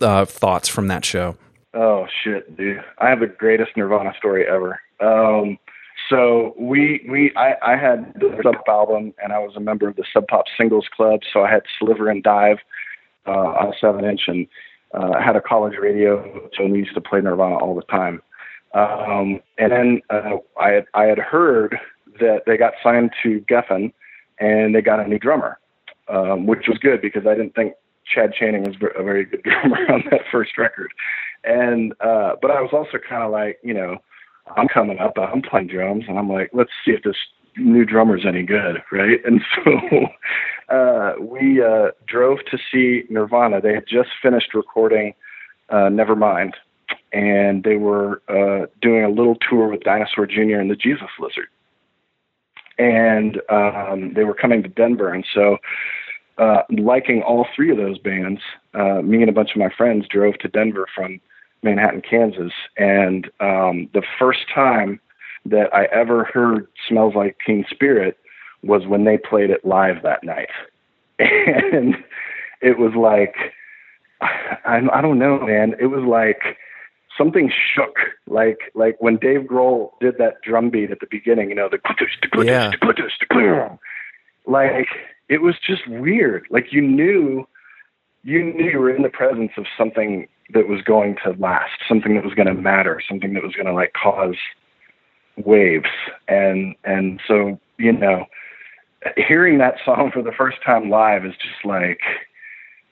uh, thoughts from that show? Oh shit, dude! I have the greatest Nirvana story ever. Um, so we we I, I had the Sub album, and I was a member of the Sub Pop Singles Club. So I had Sliver and Dive uh, on a seven inch, and uh, I had a college radio, so we used to play Nirvana all the time. Um, and then uh, I had I had heard that they got signed to Geffen, and they got a new drummer, um, which was good because I didn't think Chad Channing was a very good drummer on that first record. And uh, but I was also kind of like, you know, I'm coming up, I'm playing drums, and I'm like, let's see if this new drummer's any good, right? And so uh, we uh, drove to see Nirvana. They had just finished recording uh, Nevermind, and they were uh, doing a little tour with Dinosaur Jr. and the Jesus Lizard. And um, they were coming to Denver, and so uh, liking all three of those bands, uh, me and a bunch of my friends drove to Denver from Manhattan, Kansas. And um, the first time that I ever heard Smells Like Teen Spirit was when they played it live that night. And it was like, I, I don't know, man. It was like something shook. Like like when Dave Grohl did that drum beat at the beginning, you know, the Yeah. like it was just weird. Like you knew you knew you were in the presence of something that was going to last, something that was going to matter, something that was going to like cause waves. And and so, you know, hearing that song for the first time live is just like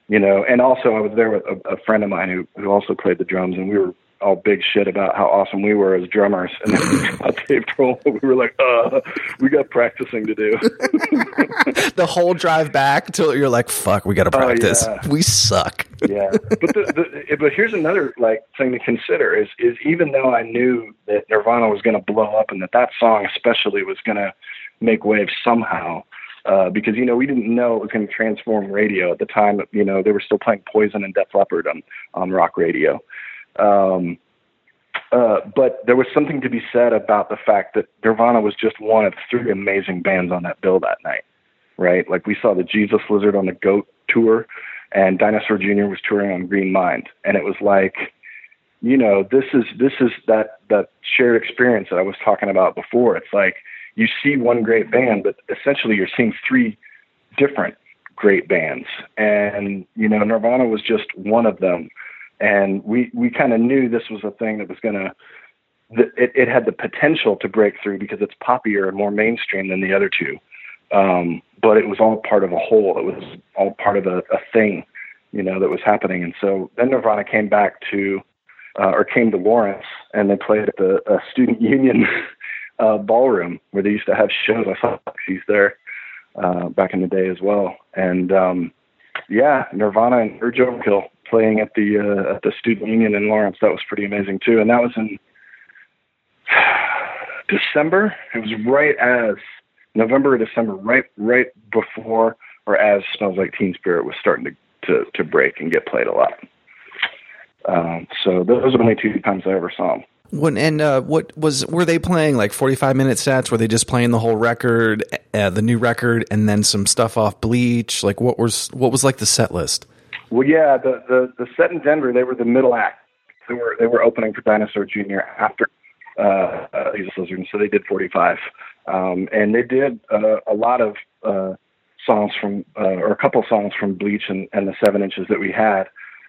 you know, and also I was there with a, a friend of mine who who also played the drums and we were all big shit about how awesome we were as drummers. And then Dave Grohl, we were like, uh, we got practicing to do. the whole drive back till you're like, fuck, we got to Oh, practice. yeah. We suck. yeah but the, the but here's another like thing to consider is is even though i knew that nirvana was going to blow up and that that song especially was going to make waves somehow uh, because you know we didn't know it was going to transform radio at the time. You know they were still playing Poison and Def Leppard on on rock radio. Um, uh, but there was something to be said about the fact that Nirvana was just one of three amazing bands on that bill that night, right? Like we saw the Jesus Lizard on the Goat tour, and Dinosaur Jr. was touring on Green Mind, and it was like, you know, this is this is that that shared experience that I was talking about before. It's like you see one great band, but essentially you're seeing three different great bands, and you know, Nirvana was just one of them and we we kind of knew this was a thing that was going to it, it had the potential to break through because it's poppier and more mainstream than the other two. Um, but it was all part of a whole. It was all part of a, a thing you know that was happening. And so then nirvana came back to uh, or came to lawrence and they played at the student union uh, ballroom where they used to have shows. I saw she's there uh, back in the day as well. And um, yeah nirvana and urge overkill playing at the uh, at the student union in Lawrence. That was pretty amazing too, and that was in December. It was right as November or December, right right before or as Smells Like Teen Spirit was starting to to, to break and get played a lot. Um, so those are the only two times I ever saw them. When and uh, what was were they playing like forty five minute sets? Were they just playing the whole record, uh, the new record, and then some stuff off Bleach? Like what was what was like the set list? Well, yeah, the, the the set in Denver, they were the middle act. They were they were opening for Dinosaur Jr. after uh, uh, Jesus Lizard, and so they did 45, um, and they did uh, a lot of uh, songs from uh, or a couple songs from Bleach and, and the seven inches that we had.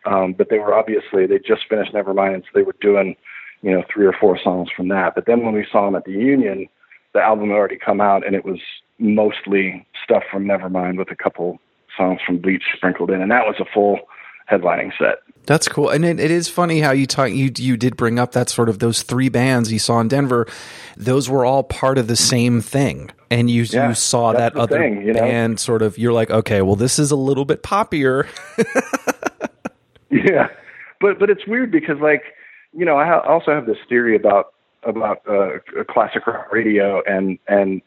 Um, but they were obviously they just finished Nevermind, and so they were doing you know three or four songs from that. But then when we saw them at the Union, the album had already come out, and it was mostly stuff from Nevermind with a couple songs from Bleach sprinkled in, and that was a full headlining set. That's cool, and it, it is funny how you talk. You you did bring up that sort of those three bands you saw in Denver. Those were all part of the same thing, and you yeah, you saw that other thing, you know? band sort of. You're like, okay, well, this is a little bit poppier. yeah, but but it's weird because like you know I ha- also have this theory about about uh, classic rock radio and and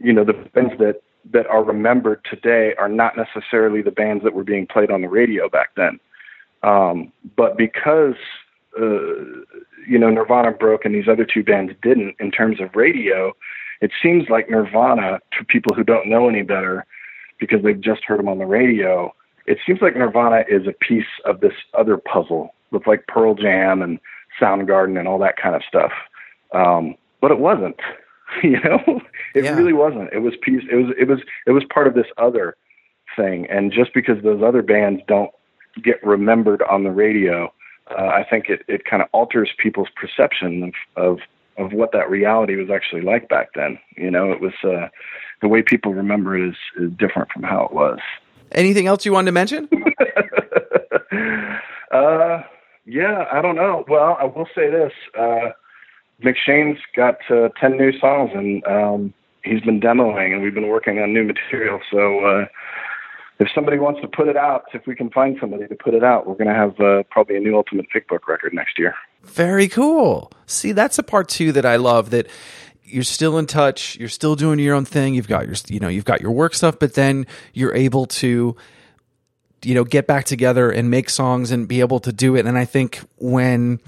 you know the bands that that are remembered today are not necessarily the bands that were being played on the radio back then. Um, but because uh, you know Nirvana broke and these other two bands didn't in terms of radio, it seems like Nirvana to people who don't know any better because they've just heard them on the radio. It seems like Nirvana is a piece of this other puzzle with like Pearl Jam and Soundgarden and all that kind of stuff. Um, but it wasn't. you know, it yeah. really wasn't. It was piece. It was. It was. It was part of this other thing. And just because those other bands don't get remembered on the radio, uh, I think it it kind of alters people's perception of, of of what that reality was actually like back then. You know, it was uh, the way people remember it is, is different from how it was. Anything else you wanted to mention? uh, yeah, I don't know. Well, I will say this. Uh, McShane's got uh, 10 new songs and um, he's been demoing and we've been working on new material. So uh, if somebody wants to put it out, if we can find somebody to put it out, we're going to have uh, probably a new Ultimate Fake Book record next year. Very cool. See, that's a part two that I love that you're still in touch, you're still doing your own thing, you've got your you know, you've got your work stuff, but then you're able to you know, get back together and make songs and be able to do it. And I think when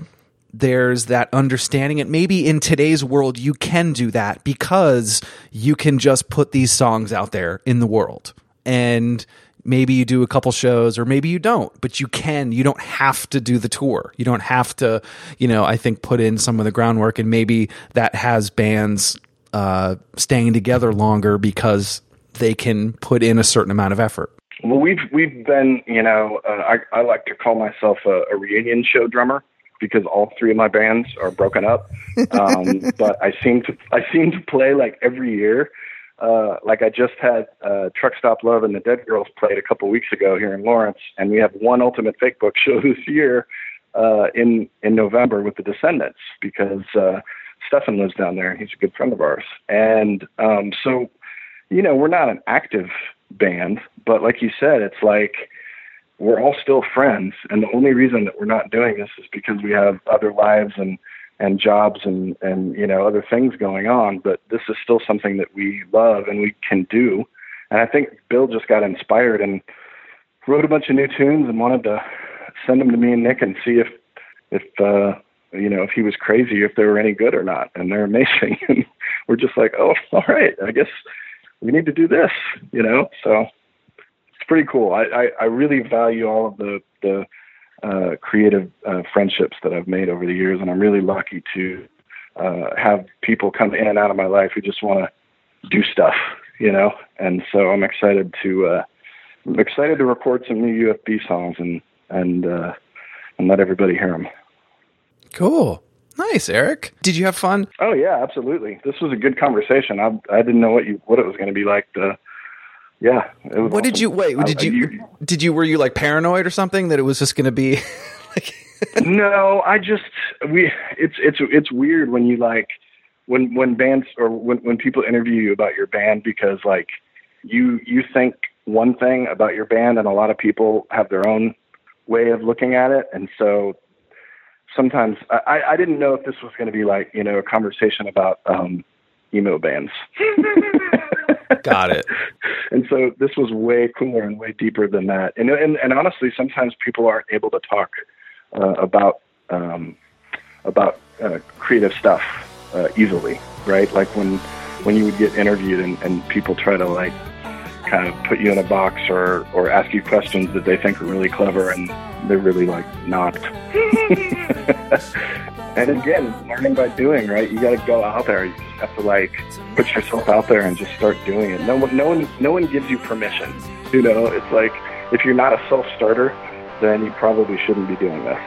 there's that understanding. And maybe in today's world you can do that because you can just put these songs out there in the world. And maybe you do a couple shows or maybe you don't but you can. You don't have to do the tour. You don't have to you know i think put in some of the groundwork and maybe that has bands uh, staying together longer because they can put in a certain amount of effort. Well we've we've been you know uh, I, I like to call myself a, a reunion show drummer because all three of my bands are broken up. Um, but I seem to I seem to play like every year. Uh, like I just had uh, Truck Stop Love and the Dead Girls played a couple weeks ago here in Lawrence, and we have one Ultimate Fake Book show this year uh, in in November with the Descendents because uh, Stefan lives down there and he's a good friend of ours. And um, so, you know, we're not an active band, but like you said, it's like we're all still friends. And the only reason that we're not doing this is because we have other lives and, and jobs and, and, you know, other things going on. But this is still something that we love and we can do. and I think Bill just got inspired and wrote a bunch of new tunes and wanted to send them to me and Nick and see if if uh, you know if he was crazy, if they were any good or not. And they're amazing. and we're just like, oh, all right, I guess we need to do this. You know, so pretty cool. I I, I really value all of the the uh, creative uh, friendships that I've made over the years, and I'm really lucky to uh, have people come in and out of my life who just want to do stuff, you know. And so I'm excited to uh, I'm excited to record some new UFB songs and and uh, and let everybody hear them. Cool. Nice, Eric. Did you have fun? Oh yeah, absolutely. This was a good conversation. I I didn't know what you what it was going to be like to yeah. what awesome. did you wait? Did you, you, did you were you like paranoid or something that it was just going to be like No, I just we it's it's it's weird when you like when when bands or when when people interview you about your band because like you you think one thing about your band and a lot of people have their own way of looking at it and so sometimes I, I didn't know if this was going to be like you know a conversation about um emo bands. Got it. And so this was way cooler and way deeper than that. And and, and honestly sometimes people aren't able to talk uh, about um about uh, creative stuff uh, easily right? Like when when you would get interviewed and, and people try to like kind of put you in a box or or ask you questions that they think are really clever and they're really like not. and again, learning by doing, right? You got to go out there. You just have to like put yourself out there and just start doing it. No one, no one, no one gives you permission. You know, it's like if you're not a self starter, then you probably shouldn't be doing this.